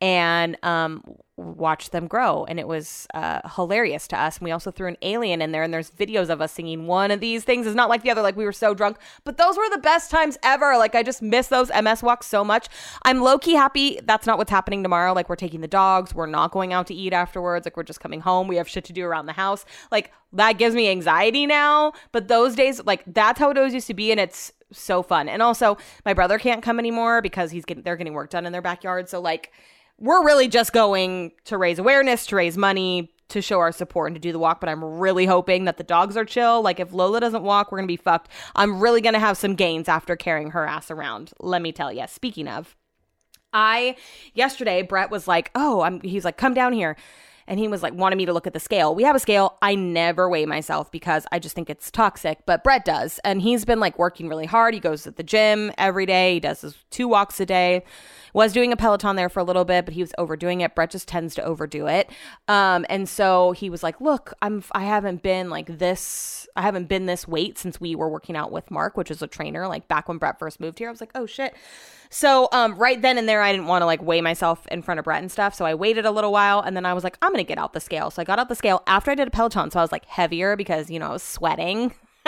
and um watch them grow. And it was uh, hilarious to us. And we also threw an alien in there and there's videos of us singing one of these things is not like the other. Like we were so drunk. But those were the best times ever. Like i just miss those ms walks so much. I'm low-key happy that's not what's happening tomorrow. Like we're taking the dogs. We're not going out to eat afterwards. Like we're just coming home. We have shit to do around the house. Like that gives me anxiety now but those days like that's how it always used to be and it's so fun and also my brother can't come anymore because he's getting they're getting work done in their backyard so like we're really just going to raise awareness, to raise money, to show our support and to do the walk, but I'm really hoping that the dogs are chill. Like if Lola doesn't walk, we're to be fucked. I'm really to have some gains after carrying her ass around. Let me tell you. Speaking of, I yesterday Brett was like, "Oh, I'm he's like, "Come down here." And he was like wanted me to look at the scale. We have a scale. I never weigh myself because I just think it's toxic, but Brett does. And he's been like working really hard. He goes to the gym every day. He does his two walks a day was doing a Peloton there for a little bit, but he was overdoing it. Brett just tends to overdo it. Um, and so he was like, look, I'm, I haven't been like this, I haven't been this weight since we were working out with Mark, which is a trainer, like back when Brett first moved here. I was like, oh shit. So um, right then and there, I didn't want to like weigh myself in front of Brett and stuff. So I waited a little while and then I was like, I'm to get out the scale. So I got out the scale after I did a Peloton. So I was like heavier because, you know, I was sweating. [LAUGHS]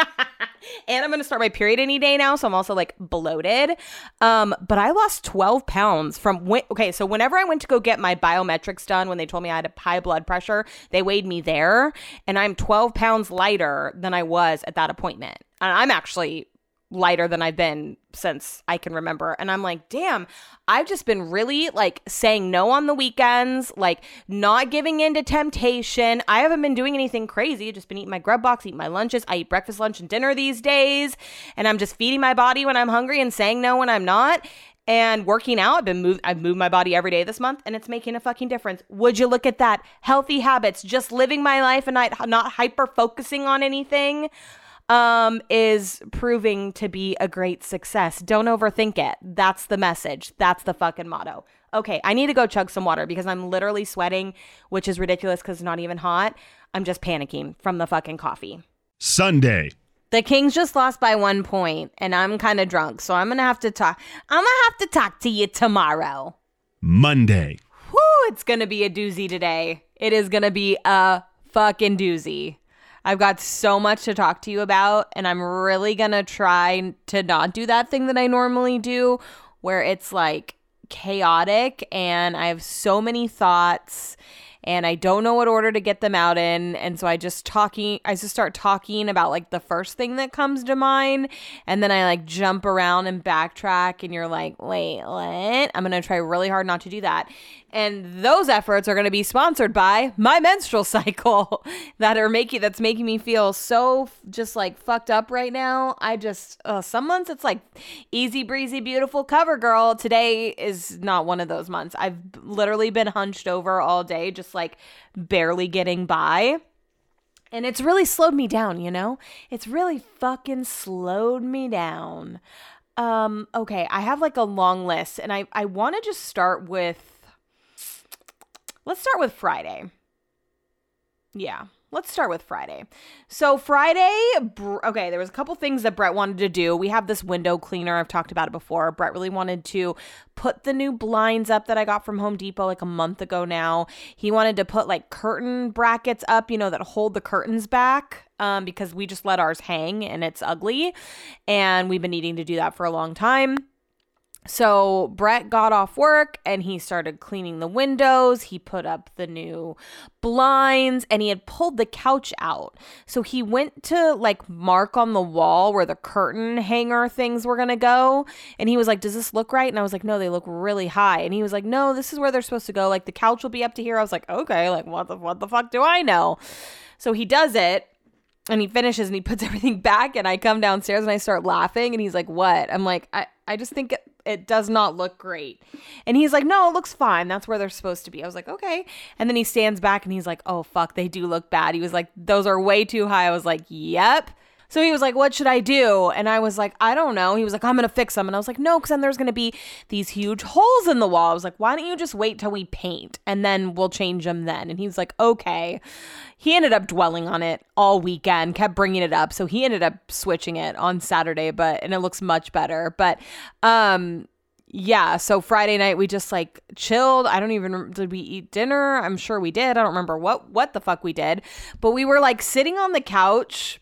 and I'm going to start my period any day now. So I'm also like bloated. Um, but I lost 12 pounds from when, okay. So whenever I went to go get my biometrics done, when they told me I had a high blood pressure, they weighed me there and I'm 12 pounds lighter than I was at that appointment. And I'm actually lighter than I've been since I can remember. And I'm like, damn, I've just been really like saying no on the weekends, like not giving in to temptation. I haven't been doing anything crazy. I've just been eating my grub box, eating my lunches. I eat breakfast, lunch, and dinner these days. And I'm just feeding my body when I'm hungry and saying no when I'm not. And working out, I've been moved. I've moved my body every day this month, and it's making a fucking difference. Would you look at that? Healthy habits, just living my life and not not hyper focusing on anything um, is proving to be a great success. Don't overthink it. That's the message. That's the fucking motto. Okay, I need to go chug some water because I'm literally sweating, which is ridiculous because it's not even hot. I'm just panicking from the fucking coffee. Sunday. The Kings just lost by one point, and I'm kind of drunk, so I'm gonna have to talk. I'm gonna have to talk to you tomorrow. Monday. Whoo! It's gonna be a doozy today. It is gonna be a fucking doozy. I've got so much to talk to you about, and I'm really gonna try to not do that thing that I normally do where it's like chaotic and I have so many thoughts and I don't know what order to get them out in. And so I just talking, I just start talking about like the first thing that comes to mind. And then I like jump around and backtrack. And you're like, wait, what? I'm going to try really hard not to do that. And those efforts are going to be sponsored by my menstrual [LAUGHS] cycle that are making, that's making me feel so just like fucked up right now. I just, uh, some months it's like easy breezy, beautiful cover girl. Today is not one of those months. I've literally been hunched over all day, just like barely getting by. And it's really slowed me down, you know? It's really fucking slowed me down. Um, okay, I have like a long list and I, I want to just start with let's start with Friday. Yeah, let's start with Friday. So Friday, okay, there was a couple things that Brett wanted to do. We have this window cleaner. I've talked about it before. Brett really wanted to put the new blinds up that I got from Home Depot like a month ago now. He wanted to put like curtain brackets up, you know, that hold the curtains back. Um, because we just let ours hang and it's ugly. And we've been needing to do that for a long time. So Brett got off work and he started cleaning the windows. He put up the new blinds and he had pulled the couch out. So he went to like mark on the wall where the curtain hanger things were going to go. And he was like, Does this look right? And I was like, No, they look really high. And he was like, No, this is where they're supposed to go. Like the couch will be up to here. I was like, Okay, like what the, what the fuck do I know? So he does it and he finishes and he puts [LAUGHS] everything back and I come downstairs and I start laughing and he's like, "What?" I'm like, "I I just think it, it does not look great." And he's like, "No, it looks fine. That's where they're supposed to be." I was like, "Okay." And then he stands back and he's like, "Oh fuck, they do look bad." He was like, "Those are way too high." I was like, "Yep." So he was like, What should I do? And I was like, I don't know. He was like, I'm going to fix them. And I was like, No, because then there's going to be these huge holes in the wall. I was like, Why don't you just wait till we paint and then we'll change them then? And he was like, Okay. He ended up dwelling on it all weekend, kept bringing it up. So he ended up switching it on Saturday, but, and it looks much better. But, um, yeah, so Friday night we just like chilled. I don't even did we eat dinner? I'm sure we did. I don't remember what what the fuck we did. But we were like sitting on the couch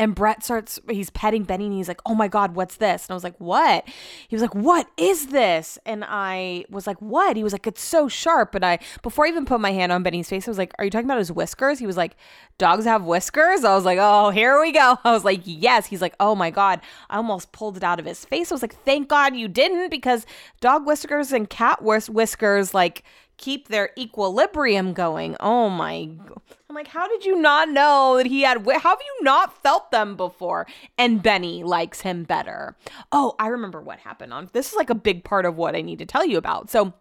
and Brett starts, he's petting Benny and he's like, Oh my God, what's this? And I was like, What? He was like, What is this? And I was like, What? He was like, It's so sharp. And I, before I even put my hand on Benny's face, I was like, Are you talking about his whiskers? He was like, Dogs have whiskers? I was like, Oh, here we go. [LAUGHS] I was like, Yes. He's like, Oh my God. I almost pulled it out of his face. I was like, Thank God you didn't because dog whiskers and cat whiskers, like, keep their equilibrium going. Oh my. I'm like, how did you not know that he had, how have you not felt them before? And Benny likes him better. Oh, I remember what happened on, this is like a big part of what I need to tell you about. So,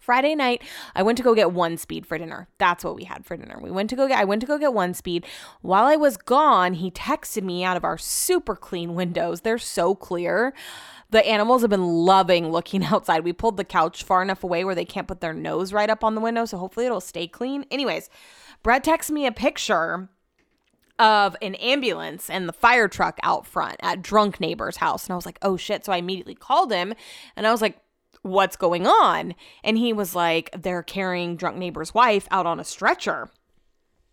Friday night, I went to go get one speed for dinner. That's what we had for dinner. We went to go get I went to go get one speed. While I was gone, he texted me out of our super clean windows. They're so clear. The animals have been loving looking [LAUGHS] outside. We pulled the couch far enough away where they can't put their nose right up on the window, so hopefully it'll stay clean. Anyways, Brett texts me a picture of an ambulance and the fire truck out front at drunk neighbor's house and I was like, "Oh shit." So I immediately called him and I was like, "What's going on?" And he was like, "They're carrying drunk neighbor's wife out on a stretcher."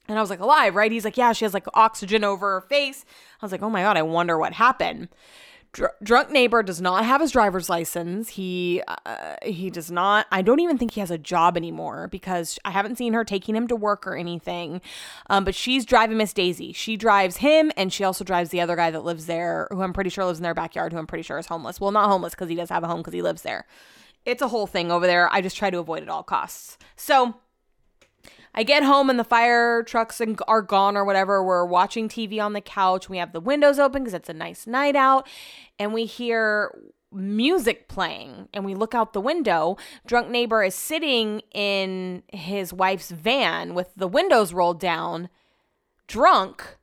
And I was like, "Alive, right?" He's like, "Yeah, she has like oxygen over her face." I was like, "Oh my god, I wonder what happened." Dr- drunk neighbor does not have his driver's license. He uh, he does not. I don't even think he has a job anymore because I haven't seen her taking him to work or anything. Um, but she's driving Miss Daisy. She drives him, and she also drives the other guy that lives there, who I'm pretty sure lives in their backyard, who I'm pretty sure is homeless. Well, not homeless because he does have a home because he lives there. It's a whole thing over there. I just try to avoid at all costs. So I get home and the fire trucks are gone or whatever. We're watching TV on the couch. We have the windows open because it's a nice night out. And we hear music playing and we look out the window. Drunk neighbor is sitting in his wife's van with the windows rolled down, drunk,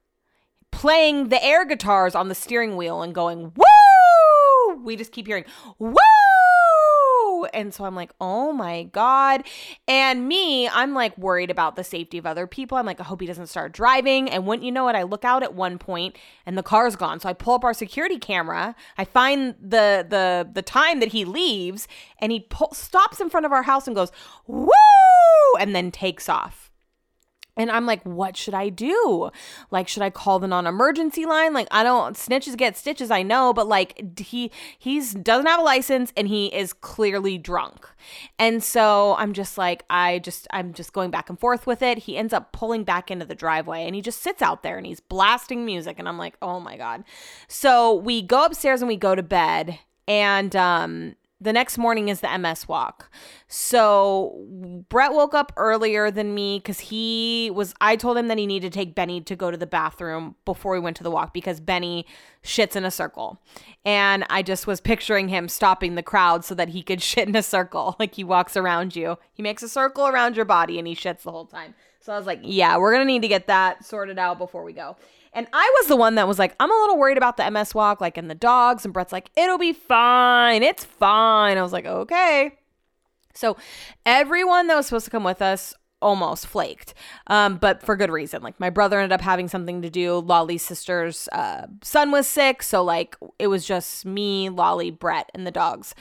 playing the air guitars on the steering wheel and going, Woo! We just keep hearing, Woo! And so I'm like, oh my God. And me, I'm like worried about the safety of other people. I'm like, I hope he doesn't start driving. And wouldn't you know it, I look out at one point and the car's gone. So I pull up our security camera. I find the the the time that he leaves and he pull, stops in front of our house and goes, woo! And then takes off. And I'm like, what should I do? Like, should I call the non-emergency line? Like, I don't snitches get stitches, I know, but like he he's doesn't have a license and he is clearly drunk. And so I'm just like, I just I'm just going back and forth with it. He ends up pulling back into the driveway and he just sits out there and he's blasting music. And I'm like, oh my God. So we go upstairs and we go to bed. And um the next morning is the MS walk. So Brett woke up earlier than me because he was. I told him that he needed to take Benny to go to the bathroom before we went to the walk because Benny shits in a circle. And I just was picturing him stopping the crowd so that he could [LAUGHS] shit in a circle. Like he walks around you, he makes a circle around your body and he shits the whole time. So I was like, yeah, we're going to need to get that sorted out before we go. And I was the one that was like, I'm a little worried about the MS walk, like in the dogs. And Brett's like, it'll be fine. It's fine. I was like, okay. So everyone that was supposed to come with us almost flaked, um, but for good reason. Like my brother ended up having something to do. Lolly's sister's uh, son was sick, so like it was just me, Lolly, Brett, and the dogs.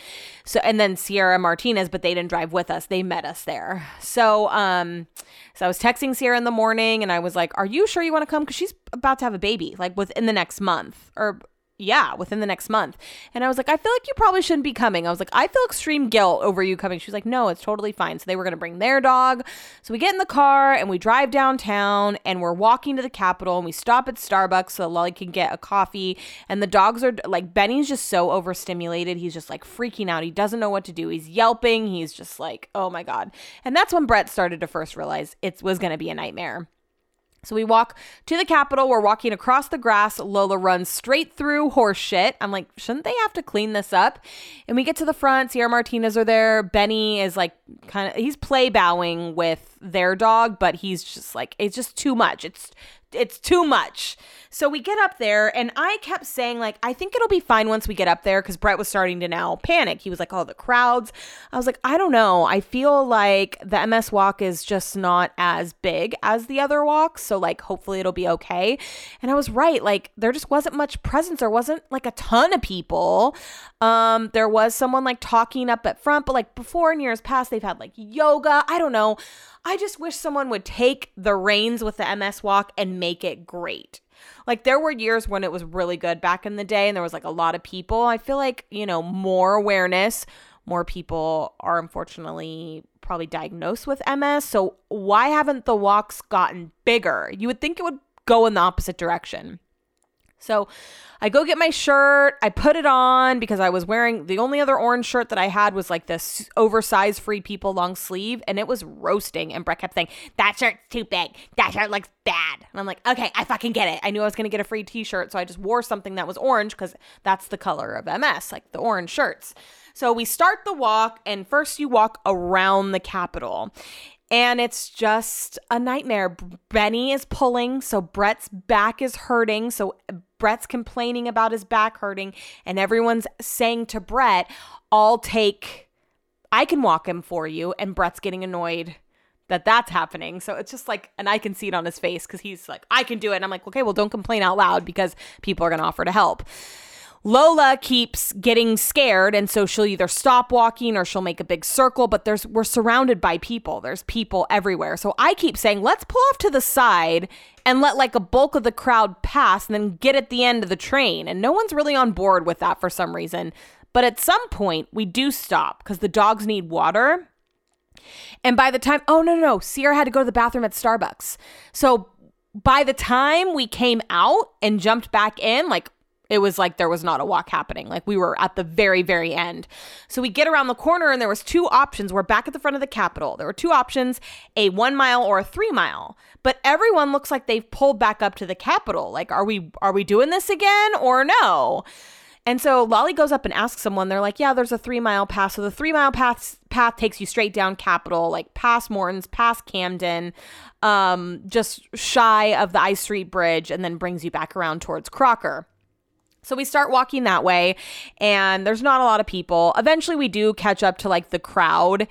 So and then Sierra Martinez, but they didn't drive with us. They met us there. So um, so I was texting Sierra in the morning, and I was like, "Are you sure you want to come? Because she's about to have a baby, like within the next month or." Yeah, within the next month. And I was like, I feel like you probably shouldn't be coming. I was like, I feel extreme guilt over you coming. She was like, no, it's totally fine. So they were going to bring their dog. So we get in the car and we drive downtown and we're walking to the Capitol and we stop at Starbucks so Lolly can get a coffee. And the dogs are like, Benny's just so overstimulated. He's just like freaking out. He doesn't know what to do. He's yelping. He's just like, oh my God. And that's when Brett started to first realize it was going to be a nightmare. So we walk to the Capitol. We're walking across the grass. Lola runs straight through horse shit. I'm like, shouldn't they have to clean this up? And we get to the front. Sierra Martinez are there. Benny is like, kind of, he's play bowing with their dog, but he's just like, it's just too much. It's it's too much. So we get up there, and I kept saying, like, I think it'll be fine once we get up there because Brett was starting to now panic. He was like, oh, the crowds. I was like, I don't know. I feel like the MS walk is just not as big as the other walks. So, like, hopefully it'll be okay. And I was right. Like, there just wasn't much presence. There wasn't like a ton of people. Um, there was someone like talking up at front, but like before in years past, they've had like yoga. I don't know. I just wish someone would take the reins with the MS walk and make it great. Like there were years when it was really good back in the day and there was like a lot of people. I feel like, you know, more awareness, more people are unfortunately probably diagnosed with MS. So why haven't the walks gotten bigger? You would think it would go in the opposite direction. So I go get my shirt. I put it on because I was wearing the only other orange shirt that I had was like this oversized free people long sleeve and it was roasting. And Brett kept saying, That shirt's too big. That shirt looks bad. And I'm like, Okay, I fucking get it. I knew I was going to get a free t shirt. So I just wore something that was orange because that's the color of MS, like the orange shirts. So we start the walk, and first you walk around the Capitol and it's just a nightmare. Benny is pulling, so Brett's back is hurting. So Brett's complaining about his back hurting, and everyone's saying to Brett, I'll take, I can walk him for you. And Brett's getting annoyed that that's happening. So it's just like, and I can see it on his face because he's like, I can do it. And I'm like, okay, well, don't complain out loud because people are going to offer to help. Lola keeps getting scared and so she'll either stop walking or she'll make a big circle but there's we're surrounded by people. There's people everywhere. So I keep saying let's pull off to the side and let like a bulk of the crowd pass and then get at the end of the train. And no one's really on board with that for some reason. But at some point we do stop cuz the dogs need water. And by the time oh no no no Sierra had to go to the bathroom at Starbucks. So by the time we came out and jumped back in like it was like there was not a walk happening. Like we were at the very very end. So we get around the corner and there was two options. We're back at the front of the capitol. There were two options a one mile or a three mile. But everyone looks like they've pulled back up to the capitol. Like are we are we doing this again or no? And so Lolly goes up and asks someone, they're like, yeah, there's a three mile path. So the three mile path, path takes you straight down Capitol, like past Morton's, past Camden, um, just shy of the I Street Bridge, and then brings you back around towards Crocker. So we start walking that way, and there's not a lot of people. Eventually, we do catch up to like the crowd,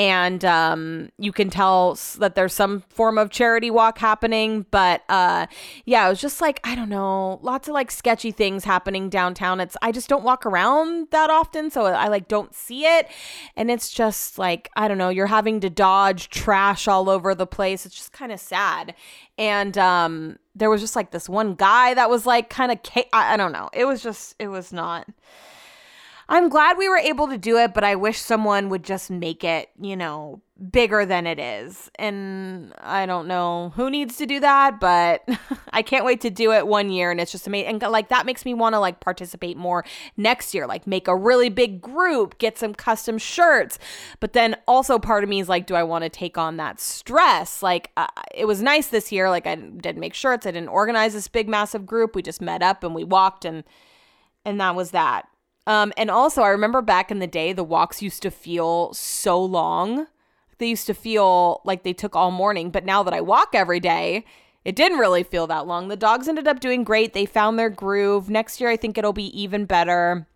and um, you can tell that there's some form of charity walk happening. But uh, yeah, it was just like I don't know, lots of like sketchy things happening downtown. It's I just don't walk around that often, so I like don't see it, and it's just like I don't know, you're having to dodge trash all over the place. It's just kind of sad, and um there was just like this one guy that was like kind of I, I don't know it was just it was not i'm glad we were able to do it but i wish someone would just make it you know bigger than it is. And I don't know who needs to do that, but [LAUGHS] I can't wait to do it one year. And it's just amazing. And like that makes me want to like participate more next year, like make a really big group, get some custom shirts. But then also part of me is like, do I want to take on that stress? Like uh, it was nice this year. Like I didn't make shirts. I didn't organize this big, massive group. We just met up and we walked and, and that was that. Um, and also, I remember back in the day, the walks used to feel so long they used to feel like they took all morning. But now that I walk every day, it didn't really feel that long. The dogs ended up doing great. They found their groove. Next year, I think it'll be even better.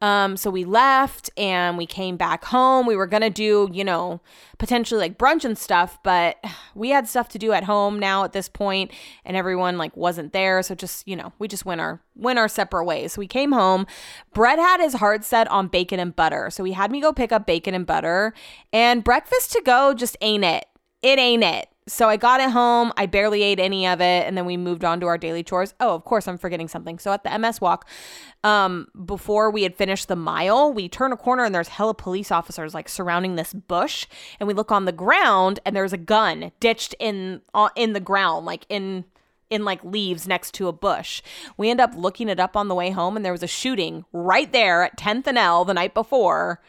Um, so we left and we came back home. We were gonna do, you know, potentially like brunch and stuff, but we had stuff to do at home now at this point, and everyone like wasn't there. So just, you know, we just went our went our separate ways. So we came home. Brett had his heart set on bacon and butter. So he had me go pick up bacon and butter. And breakfast to go just ain't it. It ain't it. So I got it home. I barely ate any of it, and then we moved on to our daily chores. Oh, of course, I'm forgetting something. So at the MS walk, um, before we had finished the mile, we turn a corner and there's hella police officers like surrounding this bush, and we look on the ground and there's a gun ditched in uh, in the ground, like in in like leaves next to a bush. We end up looking it up on the way home, and there was a shooting right there at 10th and L the night before,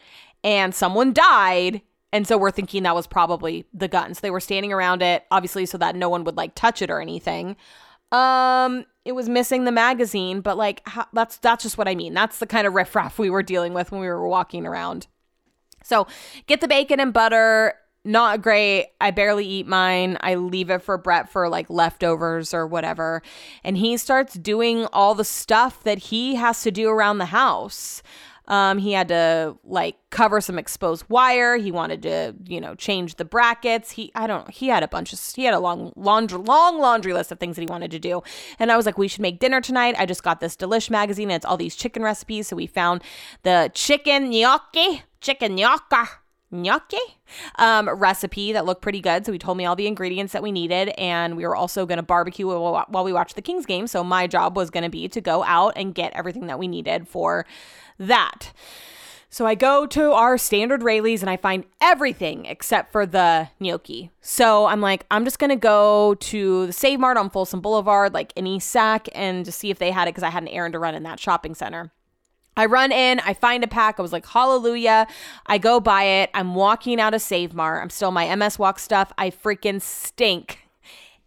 and someone died and so we're thinking that was probably the gun. So they were standing around it, obviously, so that no one would like touch it or anything. Um, it was missing the magazine, but like how, that's that's just what I mean. That's the kind of riffraff we were dealing with when we were walking around. So get the bacon and butter. Not great. I barely eat mine. I leave it for Brett for like leftovers or whatever. And he starts doing all the stuff that he has to do around the house. Um, he had to like cover some exposed wire. He wanted to, you know, change the brackets. He, I don't, know. he had a bunch of, he had a long laundry, long laundry list of things that he wanted to do. And I was like, we should make dinner tonight. I just got this Delish magazine. And it's all these chicken recipes. So we found the chicken gnocchi, chicken gnocca gnocchi um, recipe that looked pretty good. So he told me all the ingredients that we needed, and we were also going to barbecue while we watched the Kings game. So my job was going to be to go out and get everything that we needed for that. So I go to our standard Raley's and I find everything except for the gnocchi. So I'm like, I'm just gonna go to the Save Mart on Folsom Boulevard, like in East Sac, and just see if they had it because I had an errand to run in that shopping center. I run in, I find a pack. I was like, hallelujah. I go buy it. I'm walking out of Save Mart. I'm still my MS Walk stuff. I freaking stink.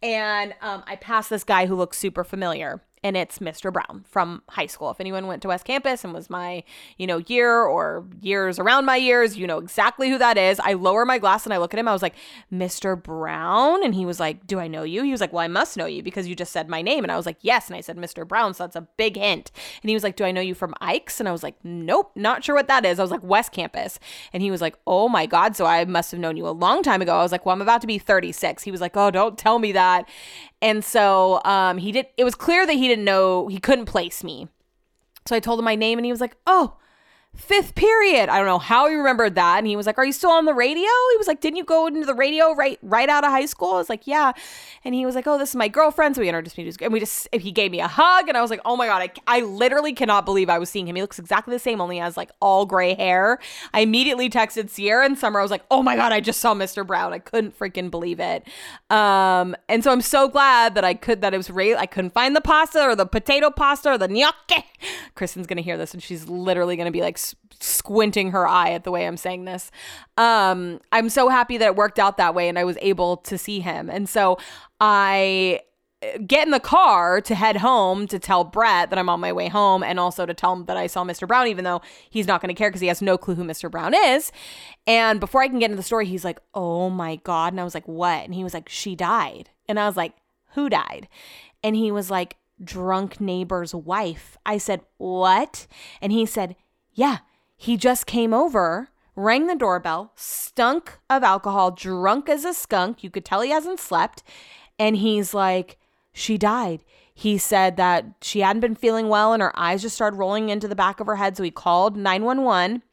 And um, I pass this guy who looks super familiar and it's Mr. Brown from high school. If anyone went to West Campus and was my, you know, year or years around my years, you know exactly who that is. I lower my glass and I look at him. I was like, Mr. Brown? And he was like, Do I know you? He was like, Well, I must know you because you just said my name. And I was like, Yes. And I said, Mr. Brown. So that's a big hint. And he was like, Do I know you from Ike's? And I was like, Nope, not sure what that is. I was like, West Campus. And he was like, Oh my God. So I must have known you a long time ago. I was like, Well, I'm about to be 36. He was like, Oh, don't tell me that. And so um, he did. It was clear that he didn't know he couldn't place me. So I told him my name, and he was like, "Oh, fifth period. I don't know how he remembered that. And he was like, Are you still on the radio? He was like, Didn't you go into the radio right right out of high school? I was like, Yeah. And he was like, Oh, this is my girlfriend. So we introduced me to and we just he gave me a hug and I was like, Oh my god, I, I literally cannot believe I was seeing him. He looks exactly the same, only has like all gray hair. I immediately texted Sierra and Summer. I was like, Oh my god, I just saw Mr. Brown. I couldn't freaking believe it. Um, and so I'm so glad that I could that it was real. I couldn't find the pasta or the potato pasta or the gnocchi. Kristen's gonna hear this and she's literally gonna be like squinting her eye at the way I'm saying this. Um, I'm so happy that it worked out that way and I was able to see him. And so I uh, get in the car to head home to tell Brett that I'm on my way home and also to tell him that I saw Mr. Brown, even though he's not going to care because he has no clue who Mr. Brown is. And before I can get into the story, he's like, Oh my God. And I was like, What? And he was like, She died. And I was like, Who died? And he was like, Drunk neighbor's wife. I said, What? And he said, Yeah he just came over, rang the doorbell, stunk of alcohol, drunk as a skunk. You could tell he hasn't slept. And he's like, She died. He said that she hadn't been feeling well and her eyes just started rolling into the back of her head. So he called 911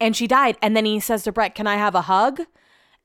and she died. And then he says to Brett, Can I have a hug?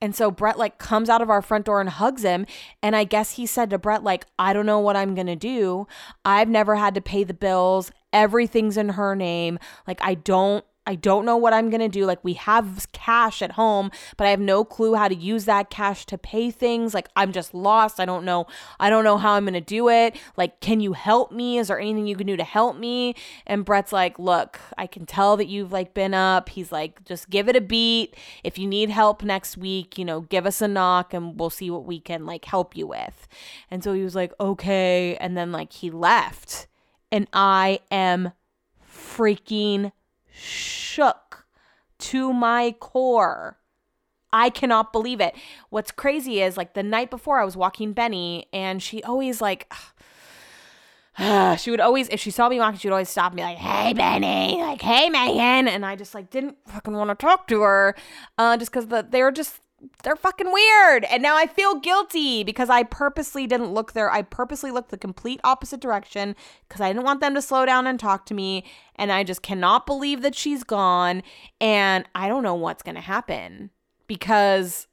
And so Brett like comes out of our front door and hugs him. And I guess he said to Brett, like, I don't know what I'm to do. I've never had to pay the bills everything's in her name. Like I don't I don't know what I'm going to do. Like, we have cash at home, but I have no clue how to use that cash to pay things. Like, I'm just lost. I don't know. I don't know how I'm going to do it. Like, can you help me? Is there anything you can do to help me? And Brett's like, Look, I can tell that you've like been up. He's like, Just give it a beat. If you need help next week, you know, give us a knock and we'll see what we can like help you with. And so he was like, Okay. And then like he left and I am freaking shook to my core. I cannot believe it. What's crazy is like the night before I was walking Benny and she always like [SIGHS] she would always, if she saw me walking, she would always stop me like, "Hey, Benny," like, "Hey, Megan," and I just like didn't fucking want to talk to her, uh, just because the they were just they're fucking weird, and now I feel guilty because I purposely didn't look there. I purposely looked the complete opposite direction because I didn't want them to slow down and talk to me, and I just cannot believe that she's gone, and I don't know what's gonna happen because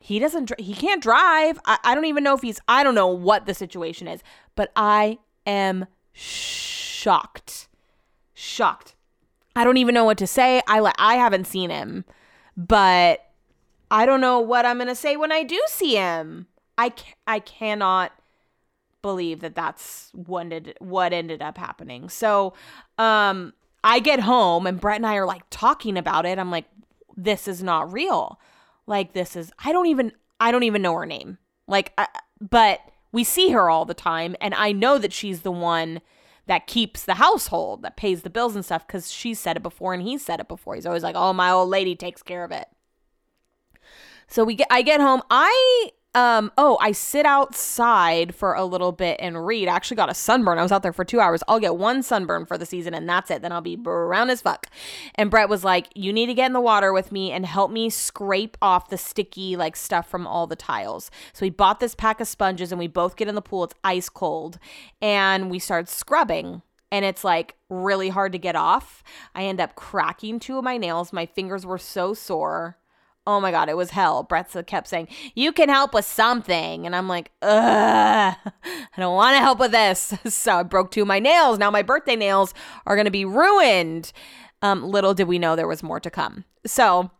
he doesn't he can't drive. I, I don't even know if he's i don't know what the situation is but i am shocked. Shocked. I don't even know what to say. I i haven't seen him but i don't know what i'm going to say when i do see him i i cannot believe that that's what what ended up happening so um i get home and brett and i are like talking about it i'm like this is not real like this is I don't even I don't even know her name. Like I, but we see her all the time and I know that she's the one that keeps the household, that pays the bills and stuff cuz she said it before and he said it before. He's always like, "Oh, my old lady takes care of it." So we get I get home. I um, oh, I sit outside for a little bit and read. I actually got a sunburn. I was out there for two hours. I'll get one sunburn for the season and that's it. Then I'll be brown as fuck. And Brett was like, You need to get in the water with me and help me scrape off the sticky like stuff from all the tiles. So we bought this pack of sponges and we both get in the pool. It's ice cold. And we start scrubbing and it's like really hard to get off. I end up cracking two of my nails. My fingers were so sore. Oh my God, it was hell. Brett kept saying, You can help with something. And I'm like, Ugh, I don't want to help with this. [LAUGHS] So I broke two of my nails. Now my birthday nails are going to be ruined. Um, little did we know there was more to come. So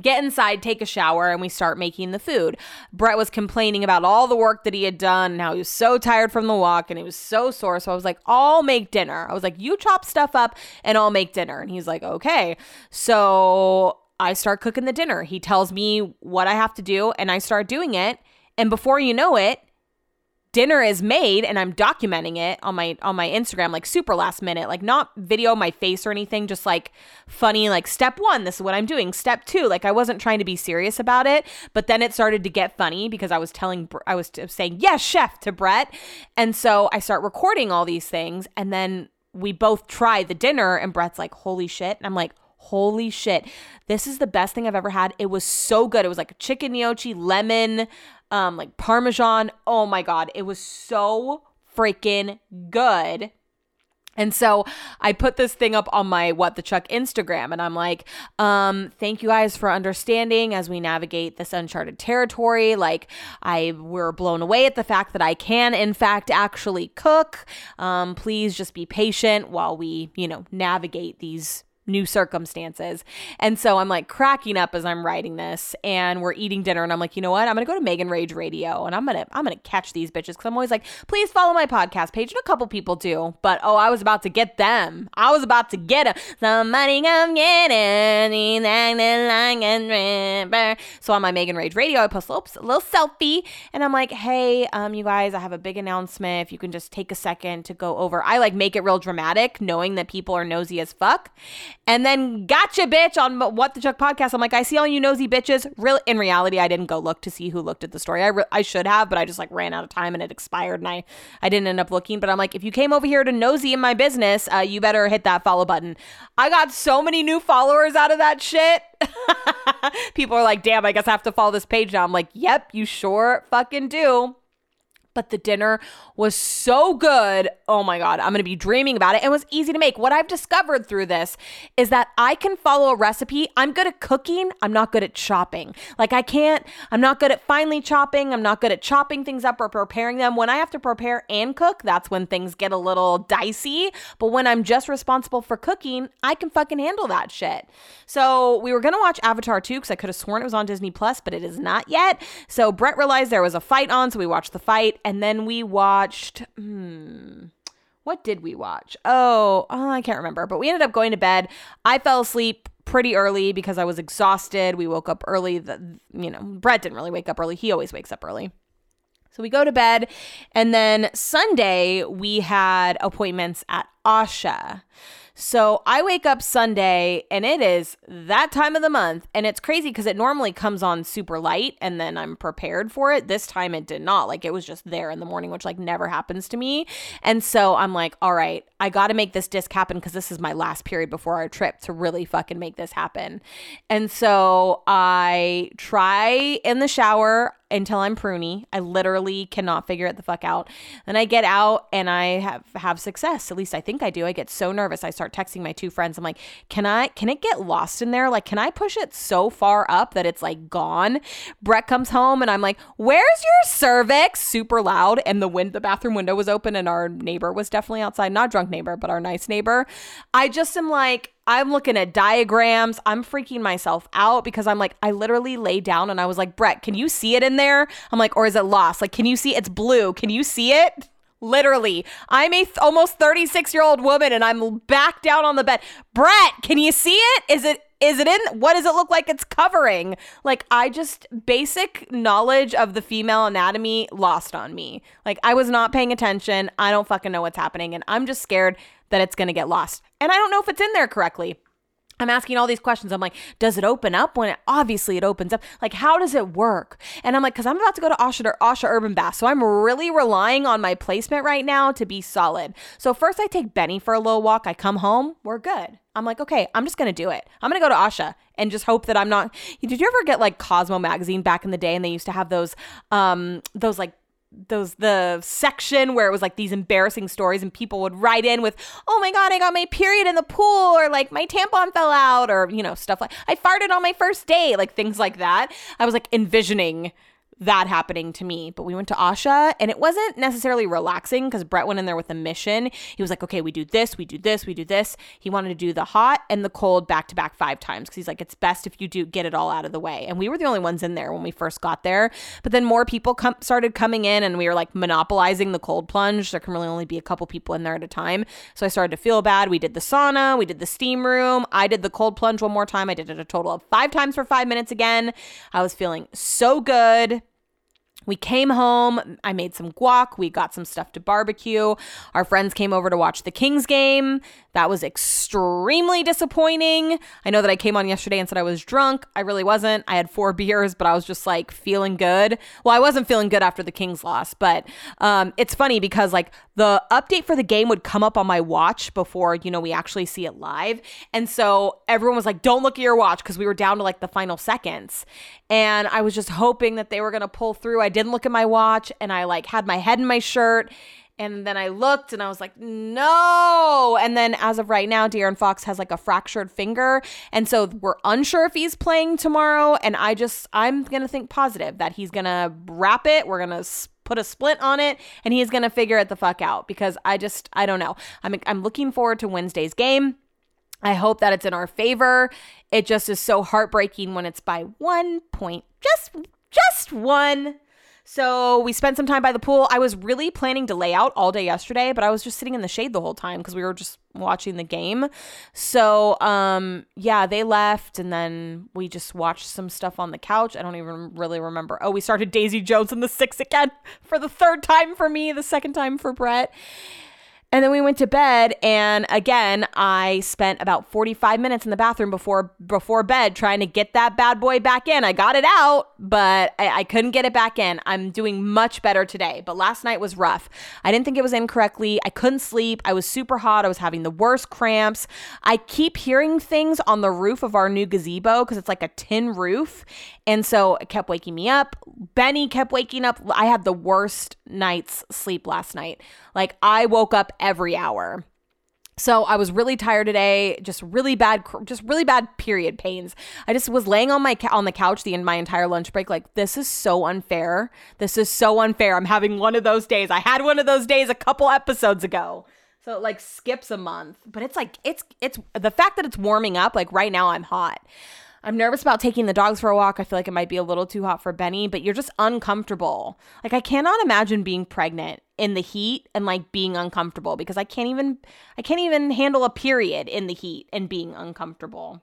get inside, take a shower, and we start making the food. Brett was complaining about all the work that he had done and how he was so tired from the walk and he was so sore. So I was like, I'll make dinner. I was like, You chop stuff up and I'll make dinner. And he's like, Okay. So I start cooking the dinner. He tells me what I have to do and I start doing it. And before you know it, dinner is made and I'm documenting it on my on my Instagram like super last minute, like not video my face or anything, just like funny like step 1, this is what I'm doing. Step 2, like I wasn't trying to be serious about it, but then it started to get funny because I was telling I was saying, "Yes, chef" to Brett. And so I start recording all these things and then we both try the dinner and Brett's like, "Holy shit." And I'm like, Holy shit. This is the best thing I've ever had. It was so good. It was like chicken gnocchi, lemon, um, like parmesan. Oh my God. It was so freaking good. And so I put this thing up on my What the Chuck Instagram, and I'm like, um, thank you guys for understanding as we navigate this uncharted territory. Like, I we're blown away at the fact that I can, in fact, actually cook. Um, please just be patient while we, you know, navigate these new circumstances. And so I'm like cracking up as I'm writing this and we're eating dinner and I'm like, you know what? I'm gonna go to Megan Rage Radio and I'm gonna I'm gonna catch these bitches because I'm always like, please follow my podcast page. And a couple people do. But oh, I was about to get them. I was about to get them. Somebody come get it. So on my Megan Rage Radio, I post a little, a little selfie and I'm like, hey, um, you guys, I have a big announcement. If you can just take a second to go over. I like make it real dramatic, knowing that people are nosy as fuck. And then gotcha, bitch, on What the Chuck podcast. I'm like, I see all you nosy bitches. Real in reality, I didn't go look to see who looked at the story. I, re- I should have, but I just like ran out of time and it expired, and I I didn't end up looking. But I'm like, if you came over here to nosy in my business, uh, you better hit that follow button. I got so many new followers out of that shit. [LAUGHS] People are like, damn, I guess I have to follow this page now. I'm like, yep, you sure fucking do but the dinner was so good. Oh my God, I'm gonna be dreaming about it. It was easy to make. What I've discovered through this is that I can follow a recipe. I'm good at cooking, I'm not good at chopping. Like, I can't, I'm not good at finely chopping, I'm not good at chopping things up or preparing them. When I have to prepare and cook, that's when things get a little dicey. But when I'm just responsible for cooking, I can fucking handle that shit. So, we were gonna watch Avatar 2 because I could have sworn it was on Disney Plus, but it is not yet. So, Brett realized there was a fight on, so we watched the fight and then we watched. Hmm, what did we watch? Oh, oh, I can't remember. But we ended up going to bed. I fell asleep pretty early because I was exhausted. We woke up early. The, you know, Brett didn't really wake up early. He always wakes up early. So we go to bed. And then Sunday, we had appointments at Asha. So I wake up Sunday and it is that time of the month. And it's crazy because it normally comes on super light and then I'm prepared for it. This time it did not. Like it was just there in the morning, which like never happens to me. And so I'm like, all right, I got to make this disc happen because this is my last period before our trip to really fucking make this happen. And so I try in the shower until I'm pruny. I literally cannot figure it the fuck out. Then I get out and I have have success. At least I think I do. I get so nervous. I start texting my two friends. I'm like, "Can I can it get lost in there? Like, can I push it so far up that it's like gone?" Brett comes home and I'm like, "Where's your cervix?" Super loud and the wind the bathroom window was open and our neighbor was definitely outside. Not drunk neighbor, but our nice neighbor. I just am like I'm looking at diagrams. I'm freaking myself out because I'm like, I literally lay down and I was like, Brett, can you see it in there? I'm like, or is it lost? Like, can you see it's blue? Can you see it? Literally, I'm a th- almost 36 year old woman and I'm back down on the bed. Brett, can you see it? Is it is it in what does it look like it's covering like i just basic knowledge of the female anatomy lost on me like i was not paying attention i don't fucking know what's happening and i'm just scared that it's going to get lost and i don't know if it's in there correctly I'm asking all these questions. I'm like, does it open up when it obviously it opens up? Like, how does it work? And I'm like, because I'm about to go to Asha, Asha Urban Bath. So I'm really relying on my placement right now to be solid. So first I take Benny for a little walk. I come home. We're good. I'm like, okay, I'm just gonna do it. I'm gonna go to Asha and just hope that I'm not. Did you ever get like Cosmo magazine back in the day, and they used to have those, um, those like those the section where it was like these embarrassing stories and people would write in with oh my god i got my period in the pool or like my tampon fell out or you know stuff like i farted on my first day like things like that. I was like envisioning that happening to me. But we went to Asha and it wasn't necessarily relaxing because Brett went in there with a mission. He was like, okay, we do this, we do this, we do this. He wanted to do the hot and the cold back to back five times because he's like, it's best if you do get it all out of the way. And we were the only ones in there when we first got there. But then more people com- started coming in and we were like monopolizing the cold plunge. There can really only be a couple people in there at a time. So I started to feel bad. We did the sauna, we did the steam room. I did the cold plunge one more time. I did it a total of five times for five minutes again. I was feeling so good. We came home. I made some guac. We got some stuff to barbecue. Our friends came over to watch the Kings game. That was extremely disappointing. I know that I came on yesterday and said I was drunk. I really wasn't. I had four [LAUGHS] beers, but I was just like feeling good. Well, I wasn't feeling good after the Kings loss, but um, it's funny because like the update for the game would come up on my watch before, you know, we actually see it live. And so everyone was like, don't look at your watch because we were down to like the final seconds. And I was just hoping that they were going to pull through. I didn't look at my watch and I like had my head in my shirt and then I looked and I was like, no. And then as of right now, De'Aaron Fox has like a fractured finger. And so we're unsure if he's playing tomorrow. And I just, I'm going to think positive that he's going to wrap it. We're going to put a splint on it and he's going to figure it the fuck out because I just, I don't know. I'm, I'm looking forward to Wednesday's game. I hope that it's in our favor. It just is so heartbreaking when it's by one point. Just, just one. So we spent some time by the pool. I was really planning to lay out all day yesterday, but I was just sitting in the shade the whole time because we were just watching the game. So um yeah, they left and then we just watched some stuff on the couch. I don't even really remember. Oh, we started Daisy Jones and the six again [LAUGHS] for the third time for me, the second time for Brett. And then we went to bed and again, I spent about 45 minutes in the bathroom before before bed trying to get that bad boy back in. I got it out, but I, I couldn't get it back in. I'm doing much better today, but last night was rough. I didn't think it was incorrectly. I couldn't sleep. I was super hot. I was having the worst cramps. I keep hearing things on the roof of our new gazebo because it's like a tin roof. And so it kept waking me up. Benny kept waking up. I had the worst night's sleep last night. Like I woke up every hour. So I was really tired today, just really bad, just really bad period pains. I just was laying on my on the couch the my entire lunch break, like this is so unfair. This is so unfair. I'm having one of those days. I had one of those days a couple episodes ago. So it like skips a month, but it's like it's it's the fact that it's warming up. Like right now, I'm hot. I'm nervous about taking the dogs for a walk. I feel like it might be a little too hot for Benny, but you're just uncomfortable. Like I cannot imagine being pregnant in the heat and like being uncomfortable because I can't even I can't even handle a period in the heat and being uncomfortable.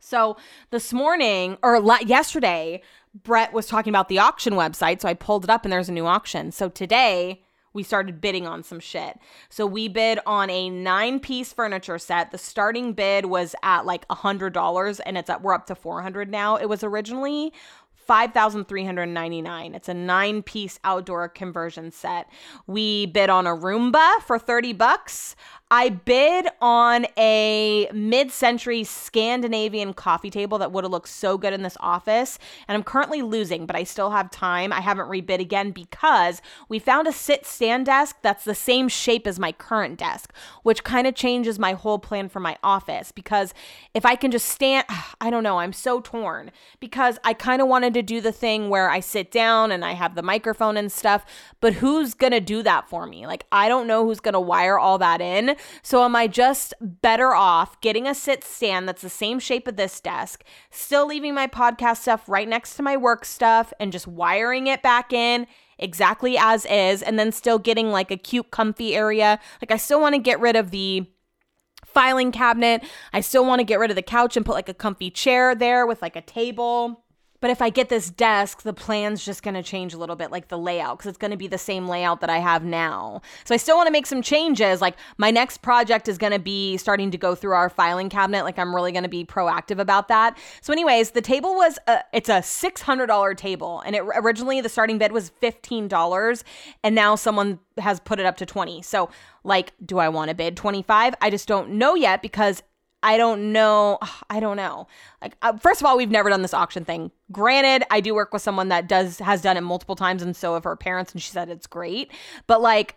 So this morning or yesterday, Brett was talking about the auction website, so I pulled it up and there's a new auction. So today we started bidding on some shit. So we bid on a nine piece furniture set. The starting bid was at like a hundred dollars and it's at we're up to 400 now. It was originally 5,399. It's a nine piece outdoor conversation set. We bid on a Roomba for 30 bucks. I bid on a mid century Scandinavian coffee table that would have looked so good in this office. And I'm currently losing, but I still have time. I haven't rebid again because we found a sit stand desk that's the same shape as my current desk, which kind of changes my whole plan for my office. Because if I can just stand, [SIGHS] I don't know, I'm so torn because I kind of wanted to do the thing where I sit down and I have the microphone and stuff, but who's going to do that for me? Like, I don't know who's going to wire all that in. So am I just better off getting a sit stand that's the same shape of this desk, still leaving my podcast stuff right next to my work stuff and just wiring it back in exactly as is and then still getting like a cute comfy area. Like I still want to get rid of the filing cabinet. I still want to get rid of the couch and put like a comfy chair there with like a table. But if I get this desk, the plan's just going to change a little bit, like the layout, because it's going to be the same layout that I have now. So I still want to make some changes. Like my next project is going to be starting to go through our filing cabinet. Like I'm really going to be proactive about that. So, anyways, the table was a, it's a six hundred dollar table, and it originally the starting bid was fifteen dollars, and now someone has put it up to twenty. So, like, do I want to bid twenty five? I just don't know yet because I don't know. [SIGHS] I don't know. Like, uh, first of all, we've never done this auction thing. Granted, I do work with someone that does has done it multiple times, and so have her parents, and she said it's great. But like,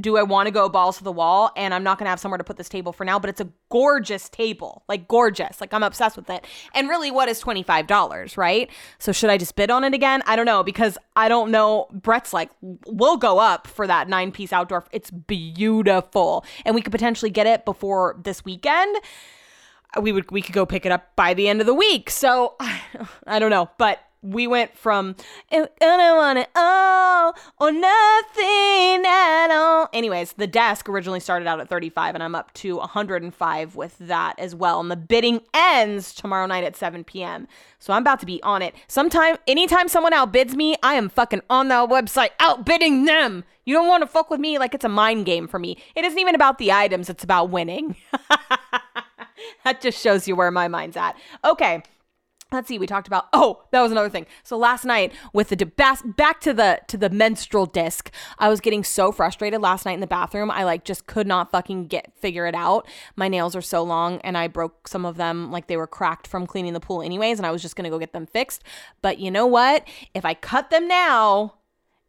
do I want to go balls to the wall? And I'm not going to have somewhere to put this table for now, but it's a gorgeous table, like gorgeous. Like I'm obsessed with it. And really, what is $25, right? So should I just bid on it again? I don't know because I don't know. Brett's like, we'll go up for that nine piece outdoor. It's beautiful. And we could potentially get it before this weekend we would we could go pick it up by the end of the week. So [SIGHS] I don't know, but we went from I don't want it all or nothing at all. Anyways, the desk originally started out at 35 and I'm up to 105 with that as well. And the bidding ends tomorrow night at 7 p.m. So I'm about to be on it. Sometime, anytime someone outbids me, I am fucking on that website outbidding them. You don't want to fuck with me like it's a mind game for me. It isn't even about the items, it's about winning. [LAUGHS] that just shows you where my mind's at. Okay. Let's see. We talked about. Oh, that was another thing. So last night with the back to the to the menstrual disc, I was getting so frustrated last night in the bathroom. I like just could not fucking get figure it out. My nails are so long, and I broke some of them. Like they were cracked from cleaning the pool, anyways. And I was just gonna go get them fixed. But you know what? If I cut them now,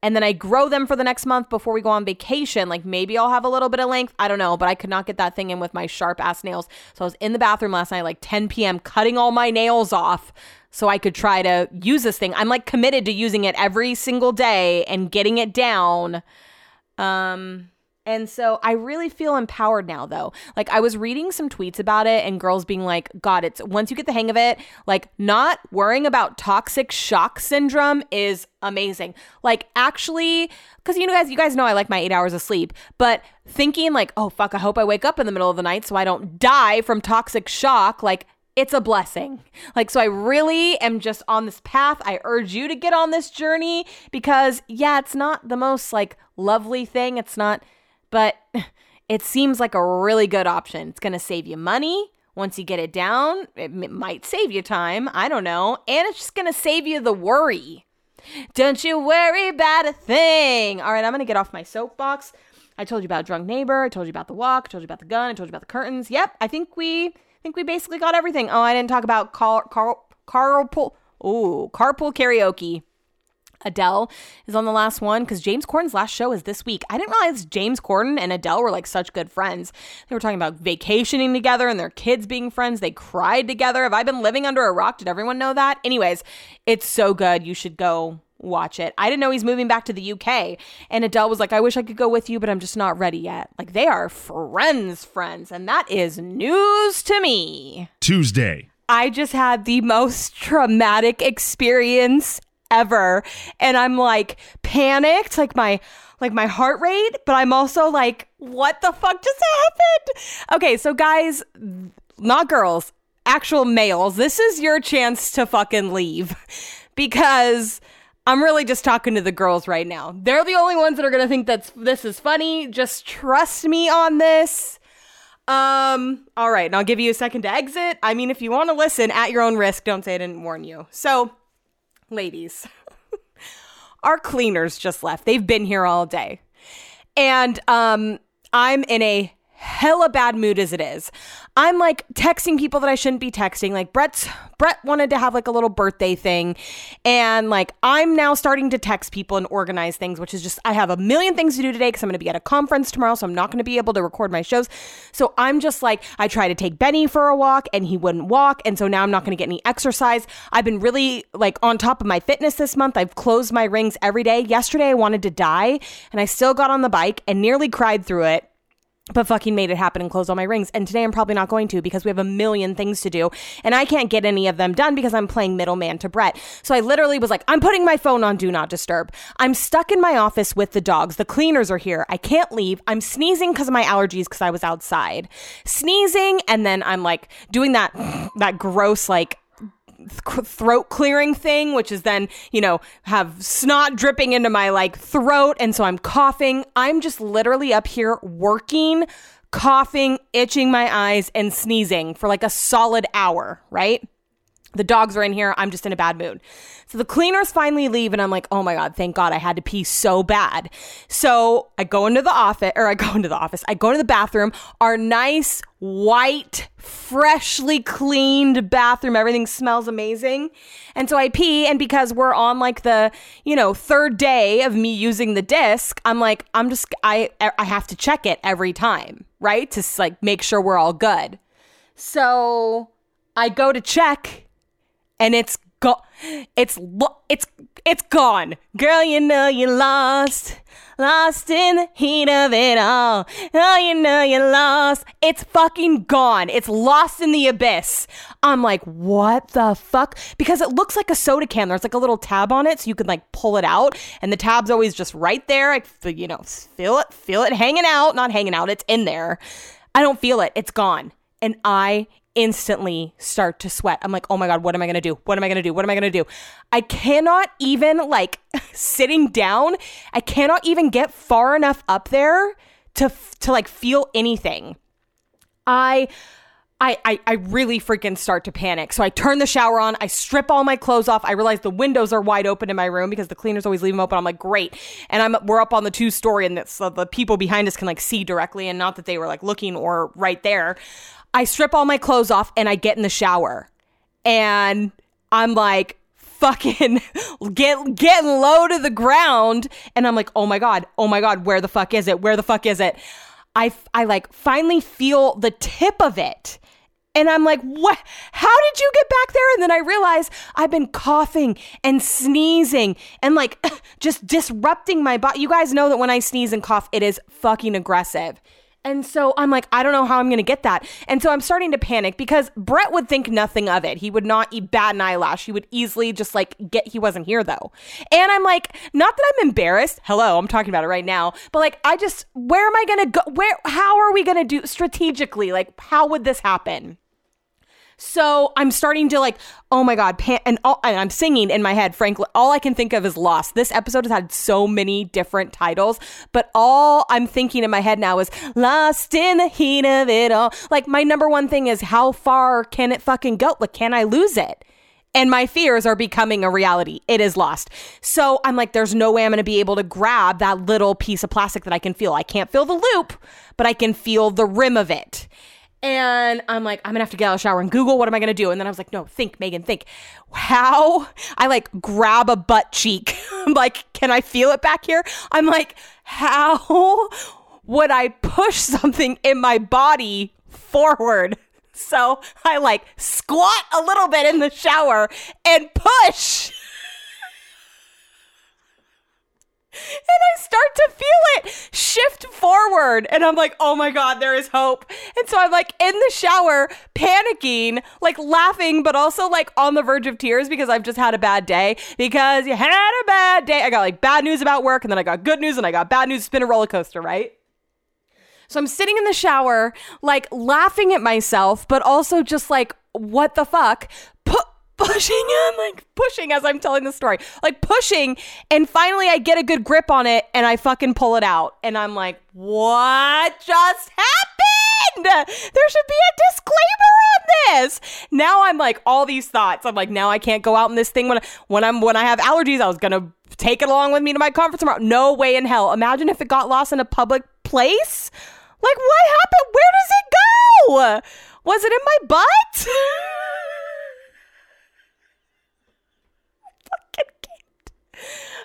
and then I grow them for the next month before we go on vacation. Like maybe I'll have a little bit of length. I don't know, but I could not get that thing in with my sharp ass nails. So I was in the bathroom last night, like 10 p.m., cutting all my nails off so I could try to use this thing. I'm like committed to using it every single day and getting it down. Um, and so I really feel empowered now, though. Like, I was reading some tweets about it and girls being like, God, it's once you get the hang of it, like, not worrying about toxic shock syndrome is amazing. Like, actually, because you know, guys, you guys know I like my eight hours of sleep, but thinking, like, oh, fuck, I hope I wake up in the middle of the night so I don't die from toxic shock, like, it's a blessing. Like, so I really am just on this path. I urge you to get on this journey because, yeah, it's not the most like lovely thing. It's not but [LAUGHS] it seems like a really good option. It's going to save you money. Once you get it down, it might save you time. I don't know. And it's just going to save you the worry. Don't you worry about a thing. All right, I'm going to get off my soapbox. I told you about drunk neighbor. I told you about the walk. I told you about the gun. I told you about the curtains. Yep, I think we I think we basically got everything. Oh, I didn't talk about car car carpool. Oh, carpool karaoke. Adele is on the last one because James Corden's last show is this week. I didn't realize James Corden and Adele were like such good friends. They were talking about vacationing together and their kids being friends. They cried together. Have I been living under a rock? Did everyone know that? Anyways, it's so good. You should go watch it. I didn't know he's moving back to the UK. And Adele was like, I wish I could go with you, but I'm just not ready yet. Like they are friends, friends. And that is news to me. Tuesday. I just had the most traumatic experience ever. And I'm like panicked, like my like my heart rate, but I'm also like, what the fuck just happened? Okay, so guys, not girls, actual males, this is your chance to fucking leave because I'm really just talking to the girls right now. They're the only ones that are gonna think that this is funny. Just trust me on this. Um, all right, and I'll give you a second to exit. I mean, if you want to listen at your own risk, don't say I didn't warn you. So, ladies, [LAUGHS] our cleaners just left. They've been here all day. And um I'm in a hella bad mood as it is. I'm like texting people that I shouldn't be texting. Like Brett's Brett wanted to have like a little birthday thing and like I'm now starting to text people and organize things, which is just I have a million things to do today cuz I'm going to be at a conference tomorrow, so I'm not going to be able to record my shows. So I'm just like I try to take Benny for a walk and he wouldn't walk, and so now I'm not going to get any exercise. I've been really like on top of my fitness this month. I've closed my rings every day. Yesterday I wanted to die and I still got on the bike and nearly cried through it but fucking made it happen and closed all my rings. And today I'm probably not going to because we have a million things to do and I can't get any of them done because I'm playing middleman to Brett. So I literally was like, I'm putting my phone on do not disturb. I'm stuck in my office with the dogs. The cleaners are here. I can't leave. I'm sneezing because of my allergies because I was outside. Sneezing and then I'm like doing that that gross like throat clearing thing, which is then, you know, have snot dripping into my like throat. And so I'm coughing. I'm just literally up here working, coughing, itching my eyes, and sneezing for like a solid hour, right? The dogs are in here. I'm just in a bad mood. So the cleaners finally leave, and I'm like, oh my God, thank God I had to pee so bad. So I go into the office, or I go into the office, I go into the bathroom. Our nice, white, freshly cleaned bathroom, everything smells amazing. And so I pee, and because we're on like the, you know, third day of me using the disc, I'm like, I'm just, I, I have to check it every time, right? To like make sure we're all good. So I go to check and it's go it's lo- it's it's gone. Girl, you know you lost. Lost in the heat of it all. Oh, you know you lost. It's fucking gone. It's lost in the abyss. I'm like, what the fuck? Because it looks like a soda can. There's like a little tab on it so you can like pull it out. And the tab's always just right there. I, you know, feel it, feel it hanging out. Not hanging out, it's in there. I don't feel it. It's gone. And I instantly start to sweat. I'm like, oh my God, what am I gonna do? What am I gonna do? What am I gonna do? I cannot even, like, [LAUGHS] sitting down, I cannot even get far enough up there to, to like, feel anything. I. I, I, I really freaking start to panic. So I turn the shower on. I strip all my clothes off. I realize the windows are wide open in my room because the cleaners always leave them open. I'm like, great. And I'm we're up on the two story, and so the people behind us can like see directly, and not that they were like looking or right there. I strip all my clothes off and I get in the shower. And I'm like, fucking [LAUGHS] get getting low to the ground and I'm like, "Oh my god. Oh my god, where the fuck is it? Where the fuck is it?" I I like finally feel the tip of it. And I'm like, "What? How did you get back there?" And then I realize I've been coughing and sneezing and like [LAUGHS] just disrupting my body. You guys know that when I sneeze and cough, it is fucking aggressive. And so I'm like, I don't know how I'm going to get that. And so I'm starting to panic because Brett would think nothing of it. He would not eat bat an eyelash. He would easily just like get, he wasn't here though. And I'm like, not that I'm embarrassed. Hello, I'm talking about it right now. But like, I just, where am I going to go? Where, how are we going to do strategically? Like, how would this happen? So I'm starting to like, oh my god, pan- and, all, and I'm singing in my head. Frankly, all I can think of is "Lost." This episode has had so many different titles, but all I'm thinking in my head now is "Lost in the heat of it all." Like my number one thing is how far can it fucking go? Like, can I lose it? and my fears are becoming a reality. It is lost. So I'm like, there's no way I'm going to be able to grab that little piece of plastic that I can feel. I can't feel the loop, but I can feel the rim of it. And I'm like, I'm gonna have to get out of the shower and Google what am I gonna do? And then I was like, no, think, Megan, think. How I like grab a butt cheek. [LAUGHS] I'm like, can I feel it back here? I'm like, how would I push something in my body forward? So I like squat a little bit in the shower and push. [LAUGHS] and I start to feel it shift forward. And I'm like, oh my God, there is hope. And so I'm like in the shower, panicking, like laughing, but also like on the verge of tears because I've just had a bad day. Because you had a bad day. I got like bad news about work, and then I got good news, and I got bad news. It's been a roller coaster, right? So I'm sitting in the shower, like laughing at myself, but also just like, what the fuck? Pushing I'm like pushing as I'm telling the story. Like pushing and finally I get a good grip on it and I fucking pull it out and I'm like, "What just happened? There should be a disclaimer on this." Now I'm like all these thoughts. I'm like, "Now I can't go out in this thing when when I'm when I have allergies. I was to take it along with me to my conference tomorrow. No way in hell. Imagine if it got lost in a public place? Like what happened? Where does it go? Was it in my butt? [LAUGHS]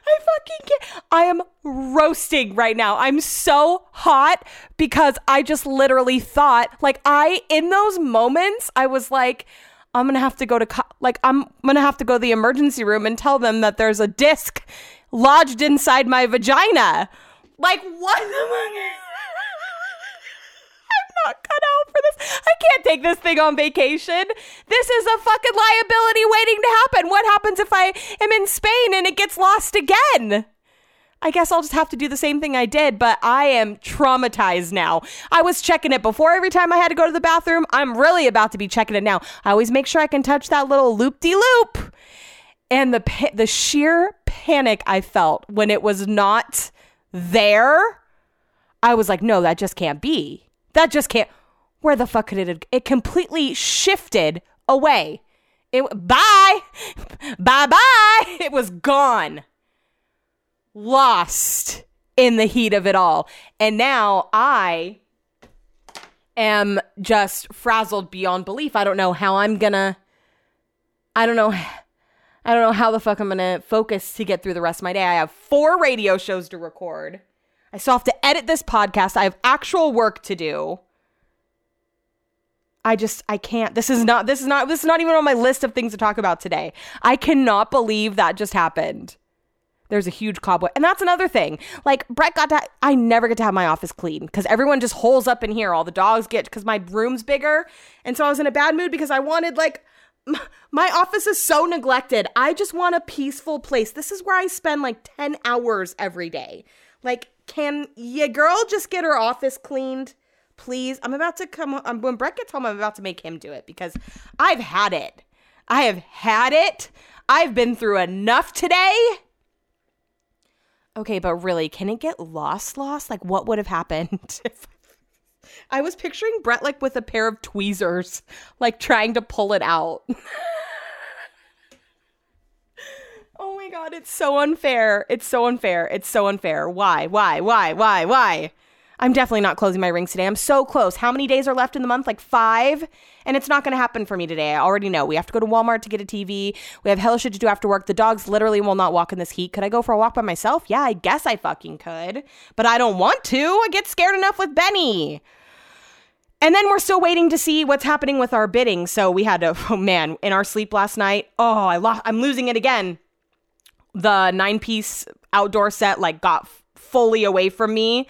I fucking can't. I am roasting right now. I'm so hot because I just literally thought, like, I, in those moments, I was like, I'm gonna have to go to, co- like, I'm gonna have to go to the emergency room and tell them that there's a disc lodged inside my vagina. Like, what not cut out for this. I can't take this thing on vacation. This is a fucking liability waiting to happen. What happens if I am in Spain and it gets lost again? I guess I'll just have to do the same thing I did, but I am traumatized now. I was checking it before every time I had to go to the bathroom. I'm really about to be checking it now. I always make sure I can touch that little loop de loop. And the pa- the sheer panic I felt when it was not there, I was like, no, that just can't be. That just can't. Where the fuck could it have? It completely shifted away. It bye, [LAUGHS] bye bye. [LAUGHS] It was gone, lost in the heat of it all, and now I am just frazzled beyond belief. I don't know how I'm gonna. I don't know. I don't know how the fuck I'm gonna focus to get through the rest of my day. I have four radio shows to record. I still have to edit this podcast. I have actual work to do. I just I can't. This is not this is not this is not even on my list of things to talk about today. I cannot believe that just happened. There's a huge cobweb. And that's another thing. Like Brett got to I never get to have my office clean cuz everyone just holes up in here. All the dogs get cuz my room's bigger. And so I was in a bad mood because I wanted like my office is so neglected. I just want a peaceful place. This is where I spend like 10 hours every day. Like can your girl just get her office cleaned? Please. I'm about to come um, when Brett gets home, I'm about to make him do it because I've had it. I have had it. I've been through enough today. Okay, but really, can it get lost lost? Like what would have happened [LAUGHS] if I was picturing Brett like with a pair of tweezers, like trying to pull it out. [LAUGHS] Oh god, it's so unfair. It's so unfair. It's so unfair. Why? Why? Why? Why? Why? I'm definitely not closing my rings today. I'm so close. How many days are left in the month? Like five? And it's not going to happen for me today. I already know. We have to go to Walmart to get a TV. We have hell shit to do after work. The dogs literally will not walk in this heat. Could I go for a walk by myself? Yeah, I guess I fucking could. But I don't want to. I get scared enough with Benny. And then we're still waiting to see what's happening with our bidding. So we had to, [LAUGHS] oh man, in our sleep last night. Oh, I lost, I'm losing it again the nine piece outdoor set like got fully away from me.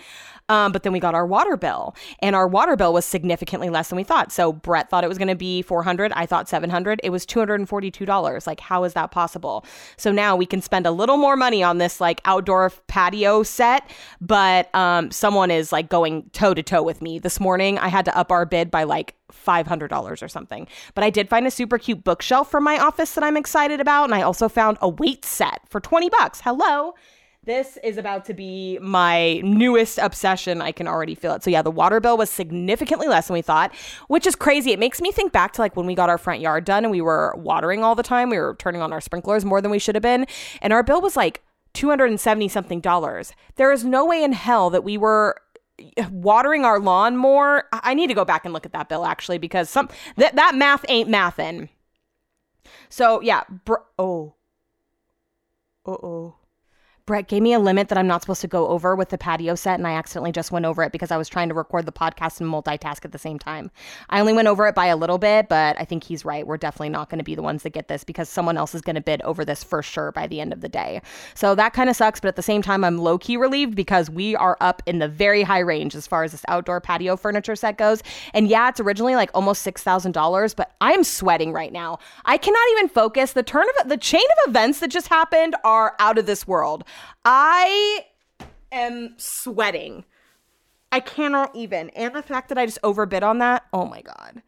Um, but then we got our water bill, and our water bill was significantly less than we thought. So Brett thought it was going to be 400. I thought 700. It was $242. Like, how is that possible? So now we can spend a little more money on this like outdoor patio set, but um, someone is like going toe to toe with me this morning. I had to up our bid by like $500 or something. But I did find a super cute bookshelf for my office that I'm excited about. And I also found a weight set for 20 bucks. Hello. This is about to be my newest obsession. I can already feel it. So, yeah, the water bill was significantly less than we thought, which is crazy. It makes me think back to like when we got our front yard done and we were watering all the time. We were turning on our sprinklers more than we should have been. And our bill was like 270 something dollars. There is no way in hell that we were watering our lawn more. I need to go back and look at that bill actually because some that that math ain't mathin'. So yeah, br- oh, uh oh. Brett gave me a limit that I'm not supposed to go over with the patio set, and I accidentally just went over it because I was trying to record the podcast and multitask at the same time. I only went over it by a little bit, but I think he's right. We're definitely not going to be the ones that get this because someone else is going to bid over this for sure by the end of the day. So that kind of sucks, but at the same time, I'm low key relieved because we are up in the very high range as far as this outdoor patio furniture set goes. And yeah, it's originally like almost $6,000, but I am sweating right now. I cannot even focus. The turn of the chain of events that just happened are out of this world. I am sweating. I cannot even. And the fact that I just overbid on that. Oh my God.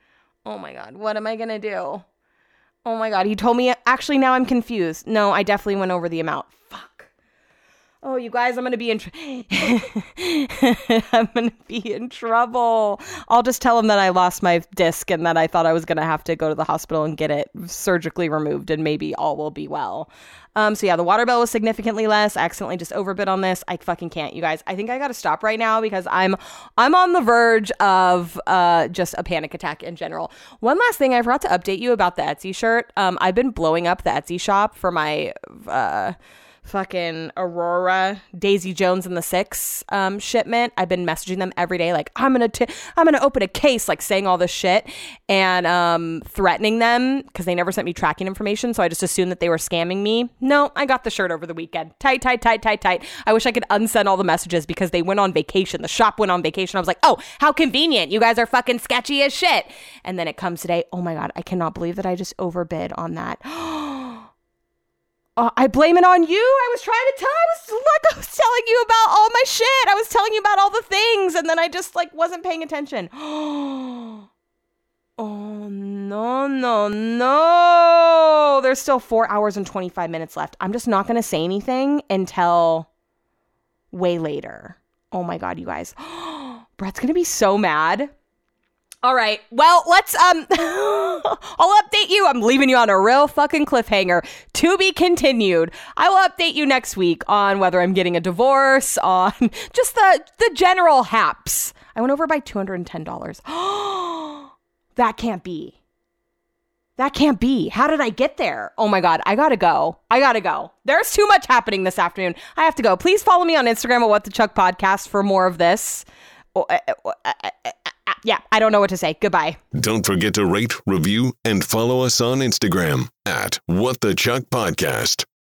Oh my God. What am I going to do? Oh my god, he told me. Actually, now I'm confused. No, I definitely went over the amount. Oh, you guys, I'm gonna be in. Tr- [LAUGHS] I'm gonna be in trouble. I'll just tell him that I lost my disc and that I thought I was gonna have to go to the hospital and get it surgically removed, and maybe all will be well. Um, so yeah, the water bill was significantly less. I accidentally just overbid on this. I fucking can't, you guys. I think I gotta stop right now because I'm I'm on the verge of uh just a panic attack in general. One last thing, I forgot to update you about the Etsy shirt. Um, I've been blowing up the Etsy shop for my uh fucking Aurora Daisy Jones and the Six um, shipment. I've been messaging them every day, like I'm gonna t- I'm gonna open a case, like saying all this shit and um, threatening them because they never sent me tracking information. So I just assumed that they were scamming me. No, I got the shirt over the weekend. Tight, tight, tight, tight, tight. I wish I could unsend all the messages because they went on vacation. The shop went on vacation. I was like, oh, how convenient. You guys are fucking sketchy as shit. And then it comes today. Oh my god, I cannot believe that I just overbid on that. [GASPS] Uh, I blame it on you. I was trying to tell. I was like, [LAUGHS] I was telling you about all my shit. I was telling you about all the things, and then I just like wasn't paying attention. [GASPS] oh no, no, no! There's still four hours and twenty five minutes left. I'm just not gonna say anything until way later. Oh my god, you guys! [GASPS] Brett's gonna be so mad. All right. Well, let's um [LAUGHS] I'll update you. I'm leaving you on a real fucking cliffhanger. To be continued. I will update you next week on whether I'm getting a divorce, on [LAUGHS] just the the general haps. I went over by $210. [GASPS] that can't be. That can't be. How did I get there? Oh my God. I gotta go. I gotta go. There's too much happening this afternoon. I have to go. Please follow me on Instagram at What the Chuck Podcast for more of this. Oh, eh, eh, oh, eh, Uh, yeah, I don't know what to say. Goodbye. Don't forget to rate, review, and follow us on Instagram at What the Chuck Podcast.